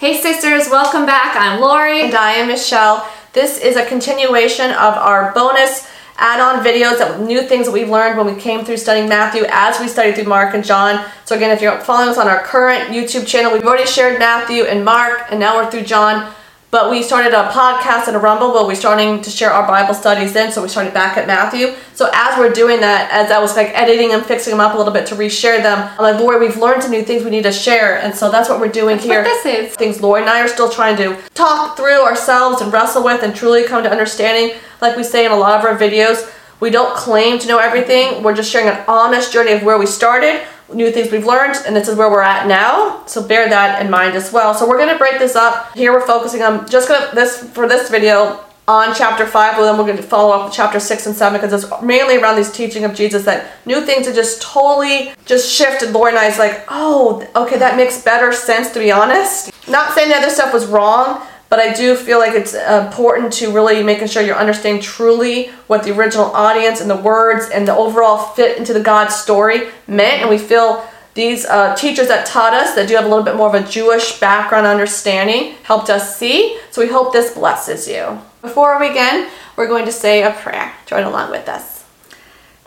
Hey sisters, welcome back. I'm Lori. And I am Michelle. This is a continuation of our bonus add-on videos that new things that we've learned when we came through studying Matthew as we studied through Mark and John. So again, if you're following us on our current YouTube channel, we've already shared Matthew and Mark, and now we're through John. But we started a podcast and a Rumble, but we're starting to share our Bible studies then, so we started back at Matthew. So as we're doing that, as I was like editing and fixing them up a little bit to reshare them, I'm like, Lord, we've learned some new things we need to share, and so that's what we're doing That's here. what this is. Things Lori and I are still trying to talk through ourselves and wrestle with and truly come to understanding. Like we say in a lot of our videos, we don't claim to know everything. We're just sharing an honest journey of where we started, new things we've learned, and this is where we're at now. So bear that in mind as well. So we're gonna break this up. Here we're focusing on just gonna this for this video on chapter five, but then we're gonna follow up with chapter six and seven because it's mainly around these teaching of Jesus that new things are just totally just shifted. Lori and I is like, oh, okay, that makes better sense to be honest. Not saying the other stuff was wrong, but I do feel like it's important to really making sure you're understanding truly what the original audience and the words and the overall fit into the God story meant. And we feel these uh, teachers that taught us that do have a little bit more of a Jewish background understanding helped us see. So we hope this blesses you. Before we begin, we're going to say a prayer. Join along with us.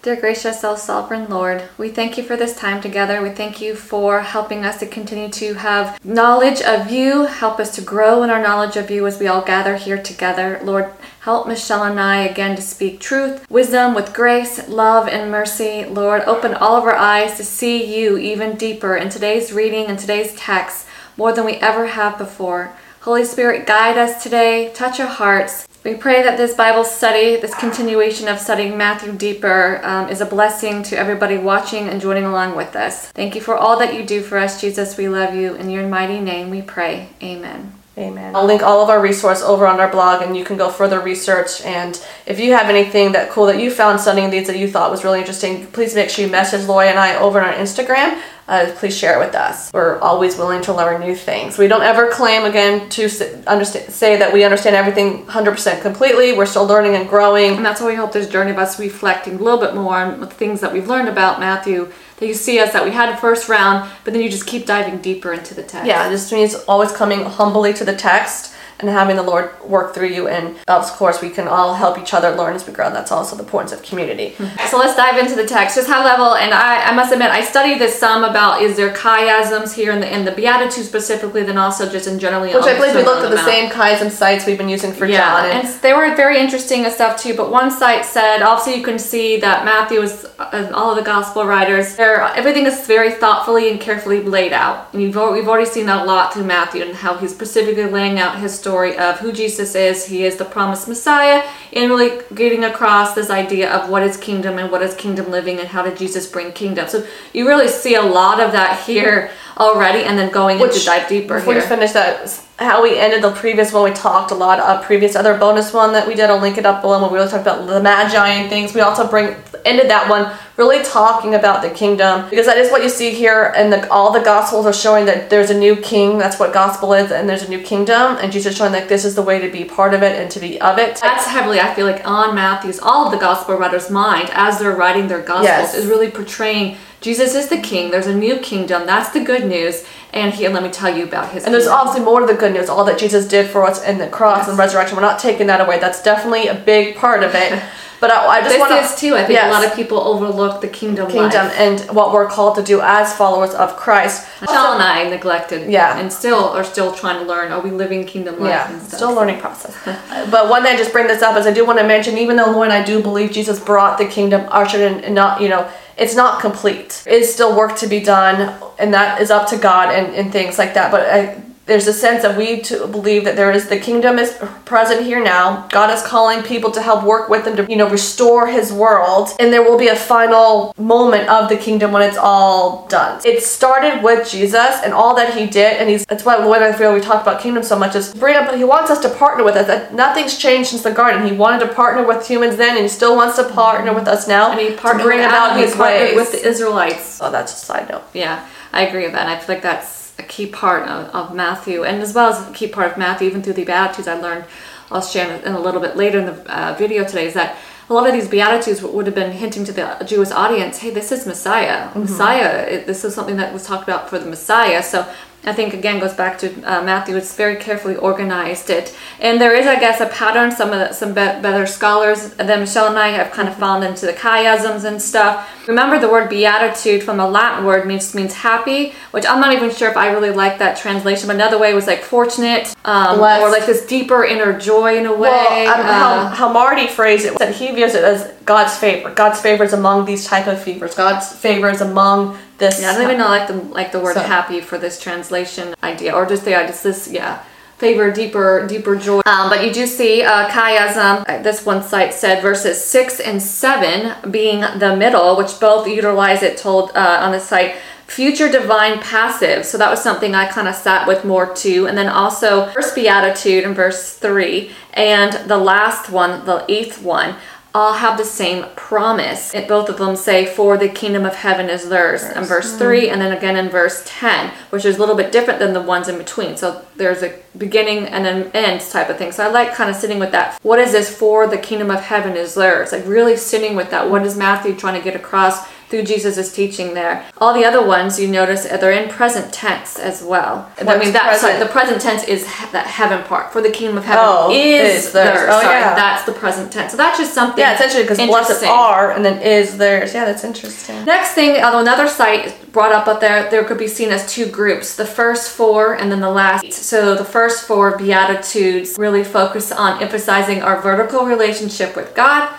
Dear gracious, all sovereign Lord, we thank you for this time together. We thank you for helping us to continue to have knowledge of you. Help us to grow in our knowledge of you as we all gather here together. Lord, help Michelle and I again to speak truth, wisdom with grace, love, and mercy. Lord, open all of our eyes to see you even deeper in today's reading and today's text more than we ever have before. Holy Spirit, guide us today, touch our hearts. We pray that this Bible study, this continuation of studying Matthew deeper, um, is a blessing to everybody watching and joining along with us. Thank you for all that you do for us, Jesus. We love you. In your mighty name we pray. Amen. Amen. I'll link all of our resource over on our blog and you can go further research and if you have anything that cool that you found studying these that you thought was really interesting, please make sure you message Lori and I over on our Instagram. Uh, please share it with us. We're always willing to learn new things. We don't ever claim again to understand, say that we understand everything 100% completely. We're still learning and growing. And that's why we hope this journey of us reflecting a little bit more on the things that we've learned about Matthew, that you see us, that we had a first round, but then you just keep diving deeper into the text. Yeah, this means always coming humbly to the text and having the Lord work through you. And of course, we can all help each other learn as we grow. That's also the importance of community. So let's dive into the text, just high level. And I, I must admit, I studied this some about is there chiasms here in the in the Beatitudes specifically, then also just in generally. Which I believe we looked at the same chiasm sites we've been using for Yeah, John. and they were very interesting and stuff too. But one site said, also you can see that Matthew is, uh, all of the gospel writers, they're, everything is very thoughtfully and carefully laid out. And you've, we've already seen that a lot through Matthew and how he's specifically laying out his story of who Jesus is. He is the promised Messiah, and really getting across this idea of what is kingdom and what is kingdom living and how did Jesus bring kingdom. So you really see a lot of that here already, and then going into dive deeper before here. you finish that, how we ended the previous one, we talked a lot of previous other bonus one that we did. I'll link it up below when we really talked about the Magi and things. We also bring ended that one really talking about the kingdom because that is what you see here, and the, all the gospels are showing that there's a new king. That's what gospel is, and there's a new kingdom, and Jesus showing that this is the way to be part of it and to be of it. That's heavily, I feel like, on Matthew's, all of the gospel writers' mind as they're writing their gospels Yes. is really portraying Jesus is the king. There's a new kingdom. That's the good news. And here, let me tell you about his. And there's kingdom. obviously more to the good news, all that Jesus did for us in the cross Yes. and resurrection. We're not taking that away. That's definitely a big part of it. But I, I just want to is too. I think a lot of people overlook the kingdom. kingdom life. and what we're called to do as followers of Christ. Michelle and I neglected. Yeah. And still are still trying to learn. Are we living kingdom life Yeah, and stuff? still a learning process. but one thing I just bring this up is I do want to mention, even though and I do believe Jesus brought the kingdom, ushered in, and not, you know, it's not complete. It is still work to be done, and that is up to God and, and things like that. But I, there's a sense that we to believe that there is the kingdom is present here now. God is calling people to help work with him to you know restore his world, and there will be a final moment of the kingdom when it's all done. It started with Jesus and all that he did, and he's that's why and I feel we talk about kingdom so much is bring up he wants us to partner with us. That nothing's changed since the garden. He wanted to partner with humans then, and he still wants to partner with us now and he to bring about his partnered ways. with the Israelites. oh, that's a side note. Yeah, I agree with that. And I feel like that's a key part of, of Matthew, and as well as a key part of Matthew, even through the Beatitudes, I learned, I'll share in a little bit later in the uh, video today, is that a lot of these Beatitudes would have been hinting to the Jewish audience, hey, this is Messiah. Messiah, it, this is something that was talked about for the Messiah. So I think again goes back to uh, Matthew. It's very carefully organized it, and there is, I guess, a pattern. Some of the, some be- better scholars than Michelle and I have kind of found into the chiasms and stuff. Remember, the word beatitude from the Latin word means means happy, which I'm not even sure if I really like that translation. But another way was like fortunate, um, or like this deeper inner joy in a way. Well, um, Uh, how, how Marty phrased it, that he views it as God's favor. God's favor is among these type of fevers. God's favor is among this. Yeah, I don't even know like the like the word So- happy for this translation idea, or just the idea. Just this, yeah, favor, deeper, deeper joy. Um, but you do see uh, chiasm. uh, This one site said verses six and seven being the middle, which both utilize it. Told uh, on the site. Future divine passive. So that was something I kind of sat with more too. And then also first beatitude in verse three, and the last one, the eighth one, all have the same promise. It, both of them say, For the kingdom of heaven is theirs in verse 3, and then again in verse 10, which is a little bit different than the ones in between. So there's a beginning and an end type of thing. So I like kind of sitting with that. What is this for the kingdom of heaven is theirs? Like really sitting with that. What is Matthew trying to get across? Through Jesus' is teaching there. All the other ones you notice they're in present tense as well. I mean that sorry, the present tense is he- that heaven part. For the kingdom of heaven Oh, is, is theirs. Oh, sorry, yeah. that's the present tense. So that's just something Yeah, essentially because blessed interesting. are and then is theirs. Yeah, that's interesting. Next thing, although another site brought up up there, there could be seen as two groups: the first four and then the last. eight. So the first four beatitudes really focus on emphasizing our vertical relationship with God.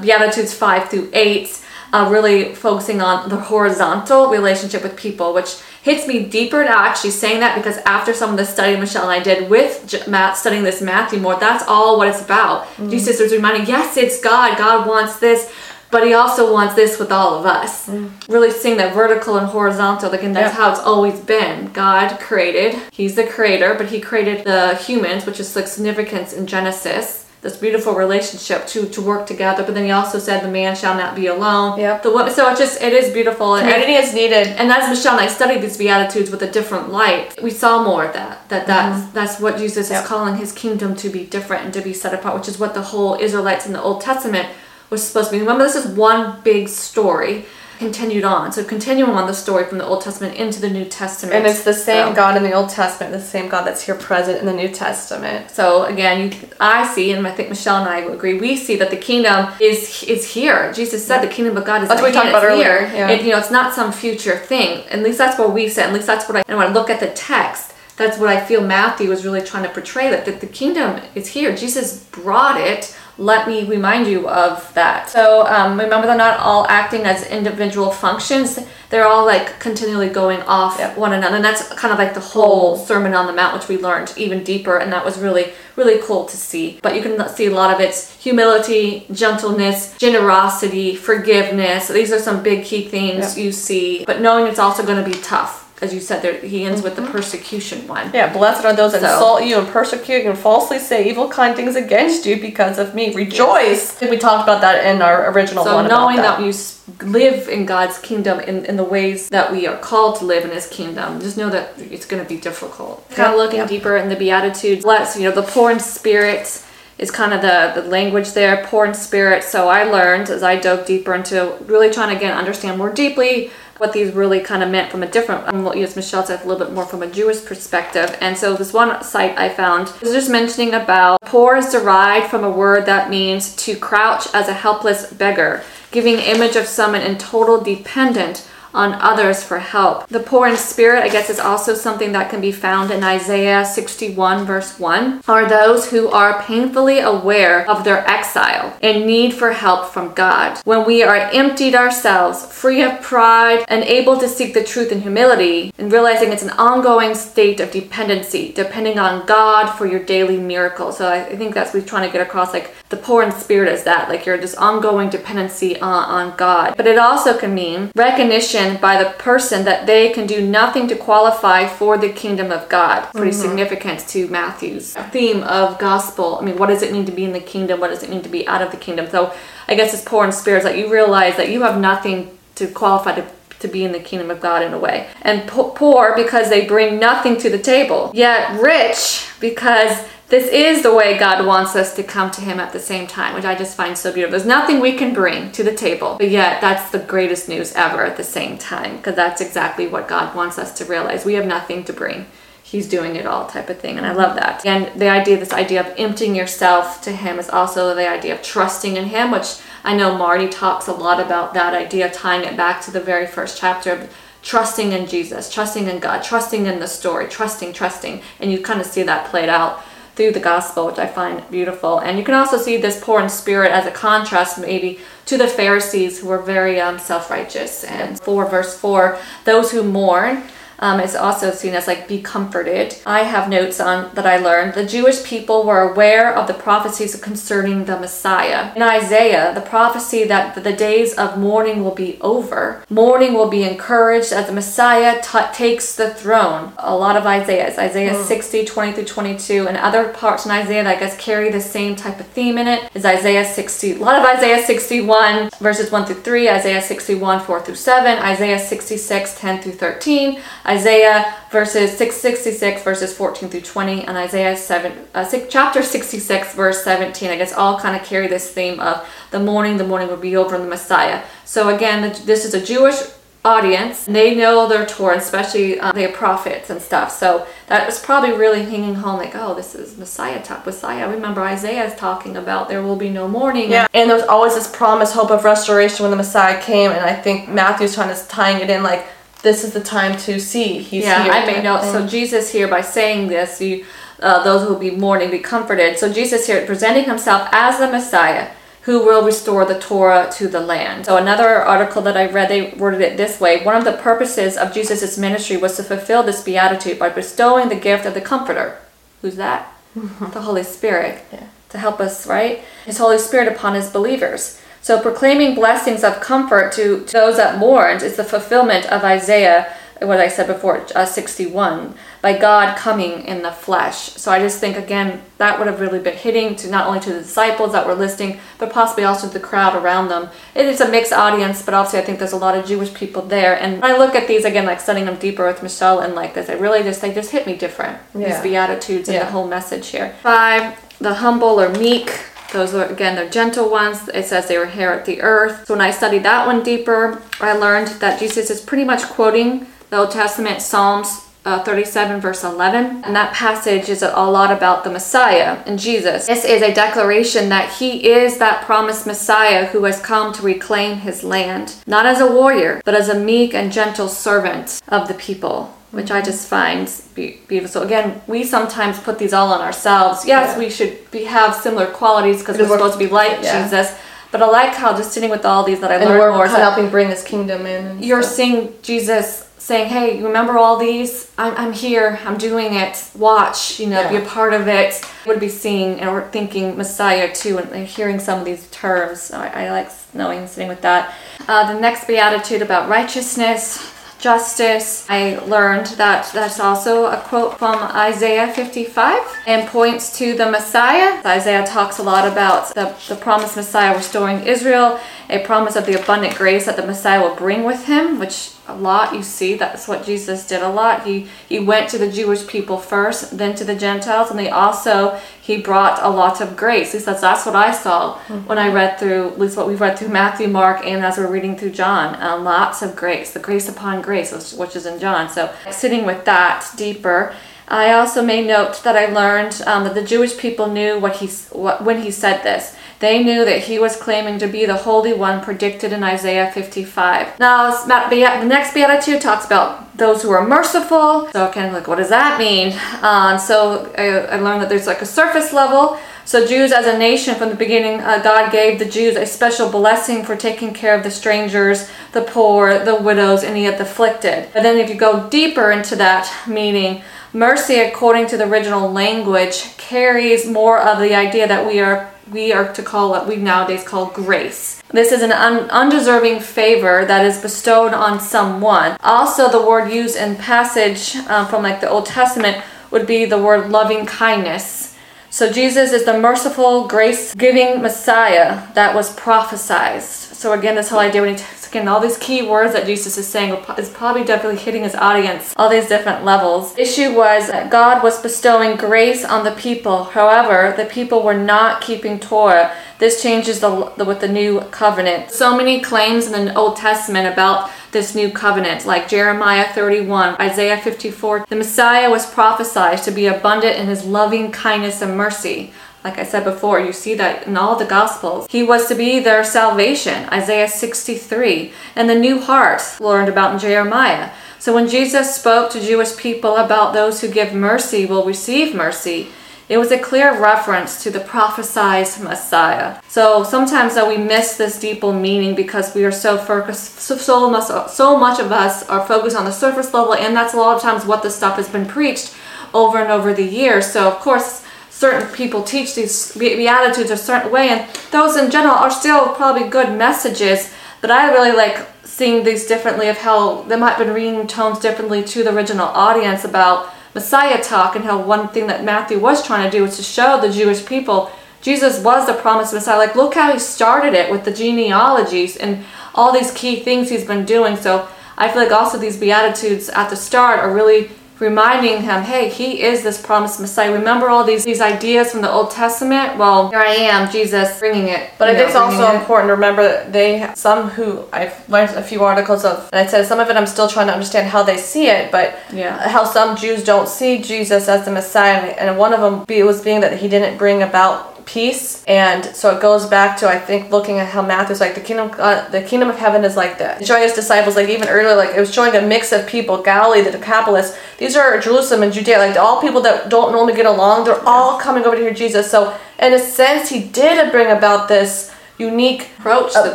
Beatitudes five through eight. Uh, really focusing on the horizontal relationship with people, which hits me deeper now. Actually, saying that because after some of the study Michelle and I did with J- Matt studying this Matthew more, that's all what it's about. Jesus is reminding, yes, it's God. God wants this, but he also wants this with all of us. Really seeing that vertical and horizontal, again, that's Yep. how it's always been. God created, he's the creator, but he created the humans, which is like significance in Genesis. This beautiful relationship to to work together, but then he also said the man shall not be alone. Yep. The woman, so it just it is beautiful. And, Community is needed. and as Michelle and I studied these beatitudes with a different light, we saw more of that. That that's mm-hmm. that's what Jesus Yep. is calling his kingdom to be different and to be set apart, which is what the whole Israelites in the Old Testament was supposed to be. Remember, this is one big story continued on. So continuing on the story from the Old Testament into the New Testament. And it's the same So- God in the Old Testament, the same God that's here present in the New Testament. So again, you, I see, and I think Michelle and I agree. We see that the kingdom is is here. Jesus said the kingdom of God is That's what we talked about here. earlier, yeah. And you know, it's not some future thing. At least that's what we said. At least that's what I. And when I look at the text, that's what I feel Matthew was really trying to portray. That that the kingdom is here. Jesus brought it. Let me remind you of that. So um, remember, they're not all acting as individual functions. They're all like continually going off Yep. one another, and that's kind of like the whole Sermon on the Mount, which we learned even deeper, and that was really, really cool to see. But you can see a lot of it's humility, gentleness, generosity, forgiveness. These are some big key themes you see. But knowing it's also going to be tough, as you said, there he ends with the mm-hmm. persecution one. Yeah, blessed are those that So- insult you and persecute you and falsely say evil kind things against you because of me. Rejoice. Think we talked about that in our original So one. knowing about that. we s- live in God's kingdom in, in the ways that we are called to live in His kingdom, just know that it's going to be difficult. Kind of looking yeah. deeper in the Beatitudes, let's you know the poor in spirit is kind of the the language there, poor in spirit. So I learned as I dove deeper into really trying to again understand more deeply what these really kind of meant from a different, um, as Michelle said, a little bit more from a Jewish perspective. And so this one site I found was just mentioning about poor is derived from a word that means to crouch as a helpless beggar, giving image of someone in total dependent on others for help. The poor in spirit, I guess, is also something that can be found in Isaiah 61, verse 1, are those who are painfully aware of their exile and need for help from God. When we are emptied ourselves, free of pride, and able to seek the truth in humility, and realizing it's an ongoing state of dependency, depending on God for your daily miracle. So I think that's what we're trying to get across, like the poor in spirit is that, like you're this ongoing dependency on, on God. But it also can mean recognition by the person that they can do nothing to qualify for the kingdom of God. Pretty mm-hmm. significant to Matthew's theme of gospel. I mean, what does it mean to be in the kingdom? What does it mean to be out of the kingdom? So I guess it's poor in spirit is that you realize that you have nothing to qualify to to be in the kingdom of God in a way. And po- poor because they bring nothing to the table. Yet rich because this is the way God wants us to come to Him at the same time, which I just find so beautiful. There's nothing we can bring to the table, but yet that's the greatest news ever at the same time, because that's exactly what God wants us to realize. We have nothing to bring. He's doing it all, type of thing, and I love that. And the idea, this idea of emptying yourself to Him, is also the idea of trusting in Him, which I know Marty talks a lot about that idea, tying it back to the very first chapter of trusting in Jesus, trusting in God, trusting in the story, trusting, trusting. And you kind of see that played out through the gospel, which I find beautiful. And you can also see this poor in spirit as a contrast, maybe, to the Pharisees who were very um, self righteous. And 4 verse 4 those who mourn um, is also seen as like be comforted. I have notes on that I learned. The Jewish people were aware of the prophecies concerning the Messiah. In Isaiah, the prophecy that the days of mourning will be over. Mourning will be encouraged as the Messiah t- takes the throne. A lot of Isaiahs, Isaiah mm. 60, 20 through 22, and other parts in Isaiah that I guess carry the same type of theme in it is Isaiah 60. A lot of Isaiah 61 verses 1 through 3, Isaiah 61 4 through 7, Isaiah 66 10 through 13. Isaiah verses 666 verses 14 through 20 and Isaiah 7 uh, six, chapter 66 verse 17 I guess all kind of carry this theme of the mourning the mourning will be over the Messiah. So again this is a Jewish audience. They know their Torah, especially um, they have prophets and stuff. So that was probably really hanging home, like, oh, this is Messiah talk. Messiah. Remember Isaiah is talking about there will be no mourning. Yeah, and there's always this promise, hope of restoration when the Messiah came, and I think Matthew's trying to tying it in like this is the time to see. He's yeah, here. I made note. So Jesus here by saying this, you uh, those who will be mourning be comforted. So Jesus here presenting himself as the Messiah who will restore the Torah to the land. So another article that I read, they worded it this way: One of the purposes of Jesus' ministry was to fulfill this beatitude by bestowing the gift of the Comforter. Who's that? the Holy Spirit. Yeah. To help us, right? His Holy Spirit upon his believers. So proclaiming blessings of comfort to, to those that mourn is the fulfillment of Isaiah, what I said before, uh, 61, by God coming in the flesh. So I just think, again, that would have really been hitting to not only to the disciples that were listening, but possibly also to the crowd around them. It is a mixed audience, but obviously I think there's a lot of Jewish people there. And I look at these, again, like studying them deeper with Michelle and like this, it really just, they just hit me different. Yeah. These Beatitudes and yeah. the whole message here. Five, the humble or meek those are, again, they're gentle ones. It says they inherit the earth. So when I studied that one deeper, I learned that Jesus is pretty much quoting the Old Testament Psalms uh, 37 verse 11 and that passage is a lot about the messiah and jesus this is a declaration that he is that promised messiah who has come to reclaim his land not as a warrior but as a meek and gentle servant of the people which I just find beautiful. So again, we sometimes put these all on ourselves. Yes, yeah. we should be have similar qualities because we're, we're, supposed to be like yeah. Jesus. But I like how just sitting with all these that I and learned more. Helping bring this kingdom in. You're stuff. seeing Jesus saying, "Hey, you remember all these? I'm, I'm here. I'm doing it. Watch. You know, yeah. be a part of it." Would be seeing and we're thinking Messiah too, and, hearing some of these terms. So I, I like knowing sitting with that. Uh, the next beatitude about righteousness justice. I learned that that's also a quote from Isaiah 55 and points to the Messiah. Isaiah talks a lot about the, the promised Messiah restoring Israel, a promise of the abundant grace that the Messiah will bring with him, which a lot. You see that's what jesus did a lot. He he went to the jewish people first then to the gentiles and they also he brought a lot of grace. He says that's what i saw mm-hmm. when i read through at least what we've read through matthew mark and as we're reading through john uh, lots of grace the grace upon grace which, is in john. So sitting with that deeper i also may note that i learned um, that the jewish people knew what he what, when he said this they knew that he was claiming to be the Holy One predicted in Isaiah 55. Now, the next beatitude talks about those who are merciful. So, kind of like, what does that mean? Uh, so, I, I learned that there's like a surface level. So, Jews as a nation, from the beginning, uh, God gave the Jews a special blessing for taking care of the strangers, the poor, the widows, and the afflicted. But then, if you go deeper into that meaning, mercy, according to the original language, carries more of the idea that we are we are to call what we nowadays call grace. This is an un- undeserving favor that is bestowed on someone. Also, the word used in passage um, from like the Old Testament would be the word loving kindness. So Jesus is the merciful, grace-giving Messiah that was prophesied. So again, this whole idea when he again all these key words that Jesus is saying is probably definitely hitting his audience, all these different levels. Issue was that God was bestowing grace on the people. However, the people were not keeping Torah. This changes the, the with the new covenant. So many claims in the Old Testament about this new covenant, like Jeremiah 31, Isaiah 54. The Messiah was prophesied to be abundant in his loving kindness and mercy. Like I said before, you see that in all the Gospels. He was to be their salvation, Isaiah 63, and the new heart learned about in Jeremiah. So when Jesus spoke to Jewish people about those who give mercy will receive mercy, it was a clear reference to the prophesied Messiah. So sometimes that we miss this deeper meaning because we are so focused, so, so much, so much of us are focused on the surface level, and that's a lot of times what the stuff has been preached over and over the years. So of course certain people teach these beatitudes a certain way, and those in general are still probably good messages. But I really like seeing these differently of how they might have been reading tones differently to the original audience about Messiah talk and how one thing that Matthew was trying to do was to show the Jewish people Jesus was the promised Messiah. Like, look how he started it with the genealogies and all these key things he's been doing. So I feel like also these Beatitudes at the start are really reminding him, hey, he is this promised Messiah. Remember all these these ideas from the Old Testament? Well, here I am, Jesus, bringing it. But I think it's also it. important to remember that they some who I've learned a few articles of, and I said some of it I'm still trying to understand how they see it, but yeah. how some Jews don't see Jesus as the Messiah, and one of them was being that he didn't bring about peace. And so it goes back to i think looking at how matthew's like the kingdom uh, the kingdom of heaven is like this showing his disciples like even earlier like it was showing a mix of people galilee the decapolis. These are jerusalem and judea like all people that don't normally get along they're all coming over to hear jesus. So in a sense he did bring about this unique approach uh, to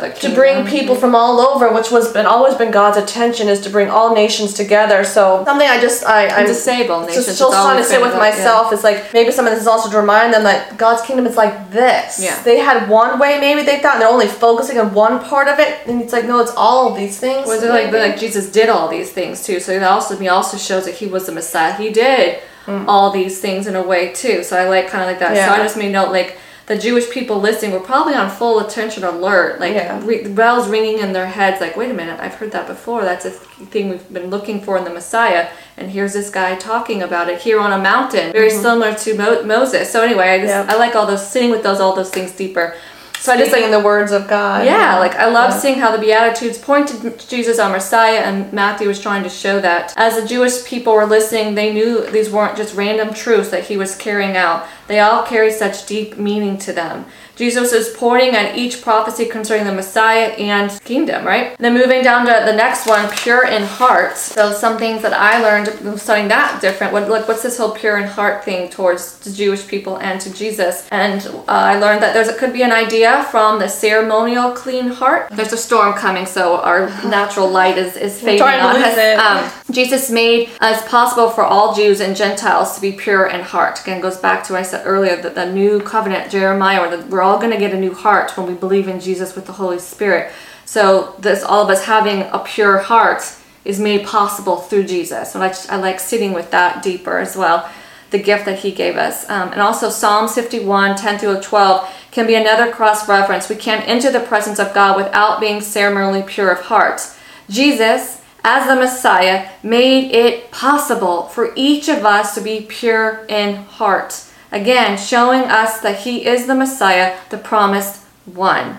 the to bring people from all over, which was been always been God's attention is to bring all nations together. So something I just I I'm disable nations. Just still trying to sit with myself yeah. is like maybe some of this is also to remind them that God's kingdom is like this. Yeah. They had one way maybe they thought and they're only focusing on one part of it, and it's like no, it's all of these things. Was it like like Jesus did all these things too? So it also he also shows that he was the Messiah. He did mm. all these things in a way too. So I like kind of like that. Yeah. So I just made note like the Jewish people listening were probably on full attention alert, like yeah. re- bells ringing in their heads, like, wait a minute, I've heard that before. That's a thing we've been looking for in the Messiah. And here's this guy talking about it here on a mountain, very mm-hmm. similar to Mo- Moses. So anyway, I just yeah. I like all those sitting with those all those things deeper. So I just like in the words of God. Yeah, like I love yeah. seeing how the Beatitudes pointed to Jesus our Messiah, and Matthew was trying to show that. As the Jewish people were listening, they knew these weren't just random truths that he was carrying out. They all carry such deep meaning to them. Jesus is pointing at each prophecy concerning the Messiah and kingdom, right? Then moving down to the next one, pure in heart. So some things that I learned studying that different. What like what's this whole pure in heart thing towards the Jewish people and to Jesus? And uh, I learned that there's it could be an idea from the ceremonial clean heart. There's a storm coming, so our natural light is is fading on us. Um, Jesus made as possible for all Jews and Gentiles to be pure in heart. Again, goes back to what I said earlier that the new covenant, Jeremiah, where the, we're all going to get a new heart when we believe in Jesus with the Holy Spirit. So this all of us having a pure heart is made possible through Jesus. And I, I like sitting with that deeper as well, the gift that he gave us. Um, and also Psalms 51, 10 through 12 can be another cross reference. We can't enter the presence of God without being ceremonially pure of heart. Jesus, as the Messiah, made it possible for each of us to be pure in heart. Again, showing us that he is the Messiah, the promised one.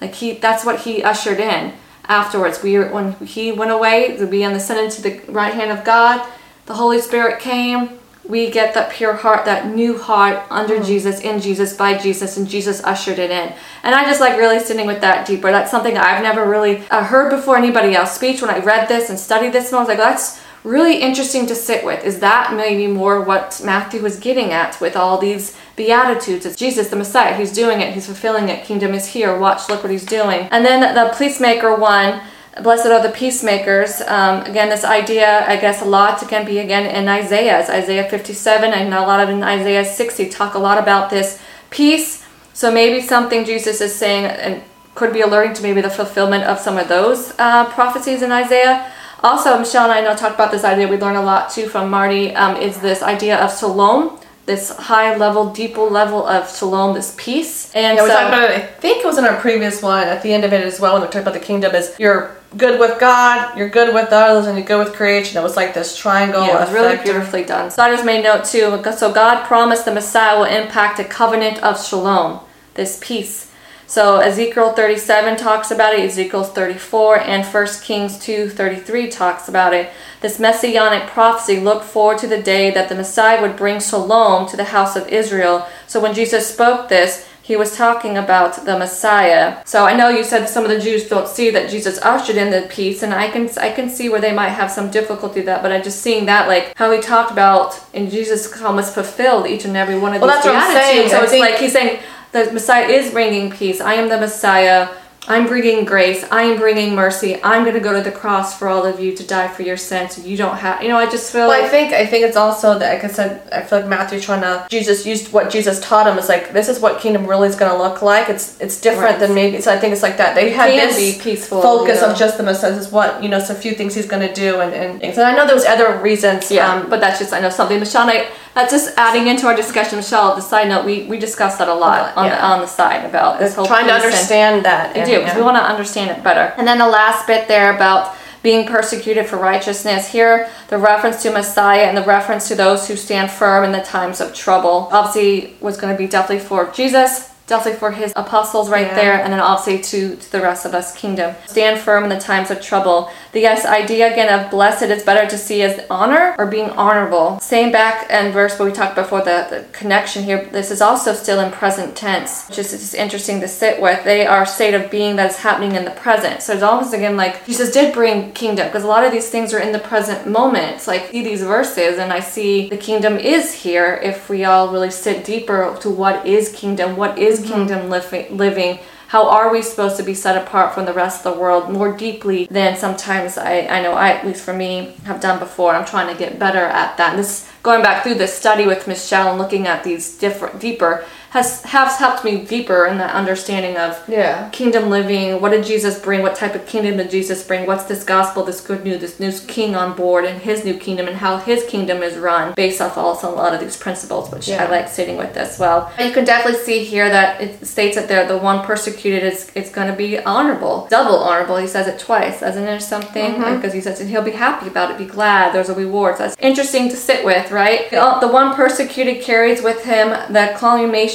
Like he that's what he ushered in afterwards. We when he went away to be ascended to the right hand of God, the Holy Spirit came. We get that pure heart, that new heart under mm. Jesus, in Jesus, by Jesus, and Jesus ushered it in. And I just like really sitting with that deeper. That's something I've never really uh, heard before anybody else speech. When I read this and studied this, and I was like, that's really interesting to sit with. Is that maybe more what Matthew was getting at with all these Beatitudes? It's Jesus, the Messiah. He's doing it, he's fulfilling it. Kingdom is here. Watch, look what he's doing. And then the peacemaker one. Blessed are the peacemakers. Um, again, this idea, I guess, a lot can be again in Isaiah. Isaiah 57 and a lot of in Isaiah 60 talk a lot about this peace. So maybe something Jesus is saying and could be alerting to maybe the fulfillment of some of those uh, prophecies in Isaiah. Also, Michelle and I know talked about this idea we learned a lot too from Marty. Um, is this idea of shalom, this high level, deeper level of shalom, this peace. And Yeah, we so, talked about it. I think it was in our previous one. At the end of it as well, when we talked about the kingdom, is you're good with God, you're good with others, and you're good with creation. It was like this triangle Yeah, it was really beautifully done. So I just made note too. So God promised the Messiah will impact a covenant of shalom, this peace. So Ezekiel 37 talks about it, Ezekiel 34, and 1 Kings 2 33 talks about it. This messianic prophecy looked forward to the day that the Messiah would bring shalom to the house of Israel. So when Jesus spoke this, he was talking about the Messiah. So I know you said some of the Jews don't see that Jesus ushered in the peace, and I can I can see where they might have some difficulty with that. But I just seeing that like how he talked about and Jesus almost fulfilled each and every one of Well, these that's what I'm saying. So I it's like he's saying the Messiah is bringing peace. I am the Messiah. I'm bringing grace. I am bringing mercy. I'm going to go to the cross for all of you to die for your sins. You don't have, you know. I just feel Well, I think I think it's also that like I said, I feel like Matthew's trying to Jesus used what Jesus taught him. It's like this is what kingdom really is going to look like. It's it's different Right. than maybe. So I think it's like that. They had can this be peaceful, focus you know. of just the Messiah. This is what you know. So a few things he's going to do, and and things. And I know there was other reasons. Yeah, um, but that's just I know something. Michelle and I that's just adding into our discussion. Michelle, the side note, we we discussed that a lot on the on the side about this whole trying to peace and- understand that. We do because we want to understand it better. And then the last bit there about being persecuted for righteousness. Here, the reference to Messiah and the reference to those who stand firm in the times of trouble. Obviously, was going to be definitely for Jesus. Definitely for his apostles right Yeah. there, and then obviously to, to the rest of us kingdom. Stand firm in the times of trouble. The yes idea again of blessed is better to see as honor or being honorable. Same back and verse where we talked before the, the connection here. This is also still in present tense, which is just interesting to sit with. They are state of being that is happening in the present. So it's almost again like Jesus did bring kingdom because a lot of these things are in the present moment. It's like see these verses and I see the kingdom is here if we all really sit deeper to what is kingdom, what is kingdom living living. How are we supposed to be set apart from the rest of the world more deeply than sometimes I, I know I at least for me have done before? I'm trying to get better at that. And this going back through this study with michelle and looking at these different deeper has has helped me deeper in that understanding of Yeah. kingdom living. What did jesus bring? What type of kingdom did jesus bring? What's this gospel this good news this new king on board and his new kingdom and how his kingdom is run based off also a lot of these principles which i like sitting with as well. You can definitely see here that it states that they're the one persecuted is it's going to be honorable double honorable. He says it twice doesn't there something mm-hmm. because he says he'll be happy about it be glad. There's a reward. So that's interesting to sit with right? The uh, the one persecuted carries with him the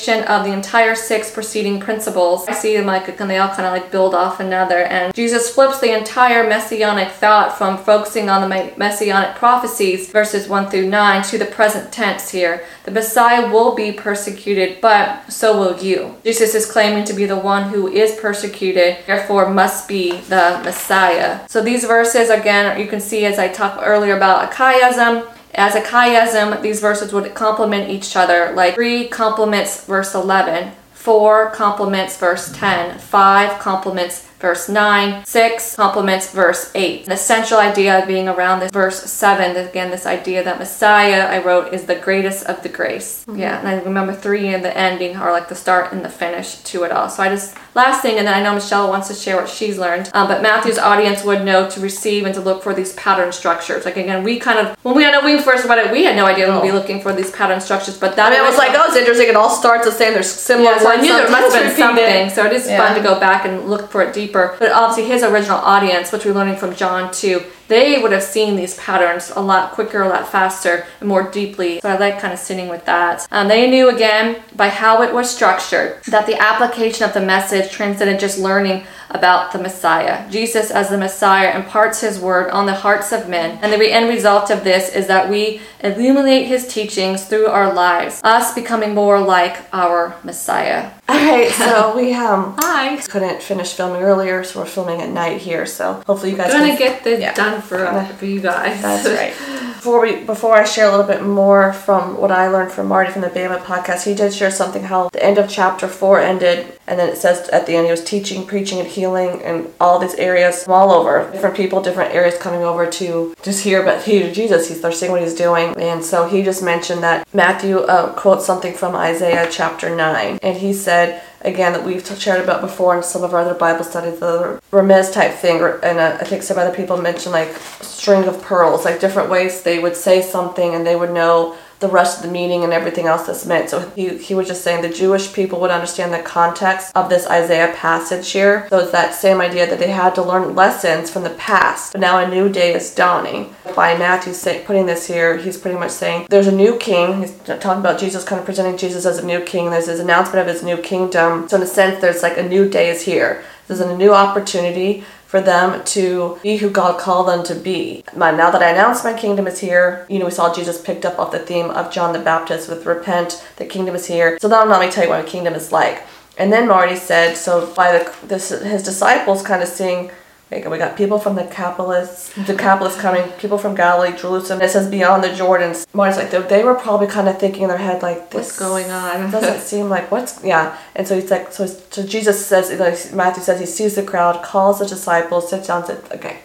of the entire six preceding principles i see them like and they all kind of like build off another and jesus flips the entire messianic thought from focusing on the messianic prophecies verses 1 through 9 to the present tense here. The messiah will be persecuted but so will you. Jesus is claiming to be the one who is persecuted therefore must be the messiah. So these verses again you can see as i talked earlier about a chiasm as a chiasm, these verses would complement each other, like 3 complements verse 11, 4 complements verse 10, 5 complements verse 9, 6 complements verse 8. The central idea being around this verse 7, again, this idea that Messiah, I wrote, is the greatest of the grace. Mm-hmm. Yeah, and I remember 3 and the ending are like the start and the finish to it all. So I just, last thing, and then I know Michelle wants to share what she's learned, um, but Matthew's audience would know to receive and to look for these pattern structures. Like, again, we kind of, when we, I know we first read it, we had no idea we'd be looking for these pattern structures, but that I mean, it was like, oh, it's interesting. It all starts the same. There's similar yeah, so I knew there must have been something. So it is Yeah. fun to go back and look for it deeper. But obviously, his original audience, which we're learning from John too, they would have seen these patterns a lot quicker, a lot faster, and more deeply. So I like kind of sitting with that. Um, they knew again by how it was structured that the application of the message transcended just learning about the Messiah. Jesus, as the Messiah, imparts his word on the hearts of men, and the end result of this is that we illuminate his teachings through our lives, us becoming more like our Messiah. All right, so we um Hi. couldn't finish filming earlier, so we're filming at night here. So hopefully you guys Gonna can get this Yeah. done for uh, for you guys. That's right. Before we before I share a little bit more from what I learned from Marty from the Bema podcast, he did share something how the end of chapter four ended, and then it says at the end he was teaching, preaching, and healing, and all these areas all over, different people, different areas coming over to just hear about hear Jesus. He's they're seeing what he's doing, and so he just mentioned that Matthew uh, quotes something from Isaiah chapter nine, and he said again that we've shared about before in some of our other Bible studies, the remez type thing, and uh, I think some other people mentioned like string of pearls, like different ways they would say something and they would know the rest of the meaning and everything else that's meant. So he, he was just saying the Jewish people would understand the context of this Isaiah passage here. So it's that same idea that they had to learn lessons from the past, but now a new day is dawning. By Matthew putting this here, he's pretty much saying there's a new king. He's talking about Jesus, kind of presenting Jesus as a new king. There's his announcement of his new kingdom. So in a sense, there's like a new day is here. There's a new opportunity for them to be who God called them to be. Now that I announced my kingdom is here, you know, we saw Jesus picked up off the theme of John the Baptist with repent, the kingdom is here. So now let me tell you what my kingdom is like. And then Marty said, so by the this, his disciples kind of seeing we got people from the Decapolis, Decapolis coming, people from Galilee, Jerusalem. It says beyond the Jordans. Marty's like they were probably kind of thinking in their head like, this. "What's going on?" doesn't seem like what's yeah. And so he's like, so, so Jesus says, like Matthew says, he sees the crowd, calls the disciples, sits down, says, "Okay,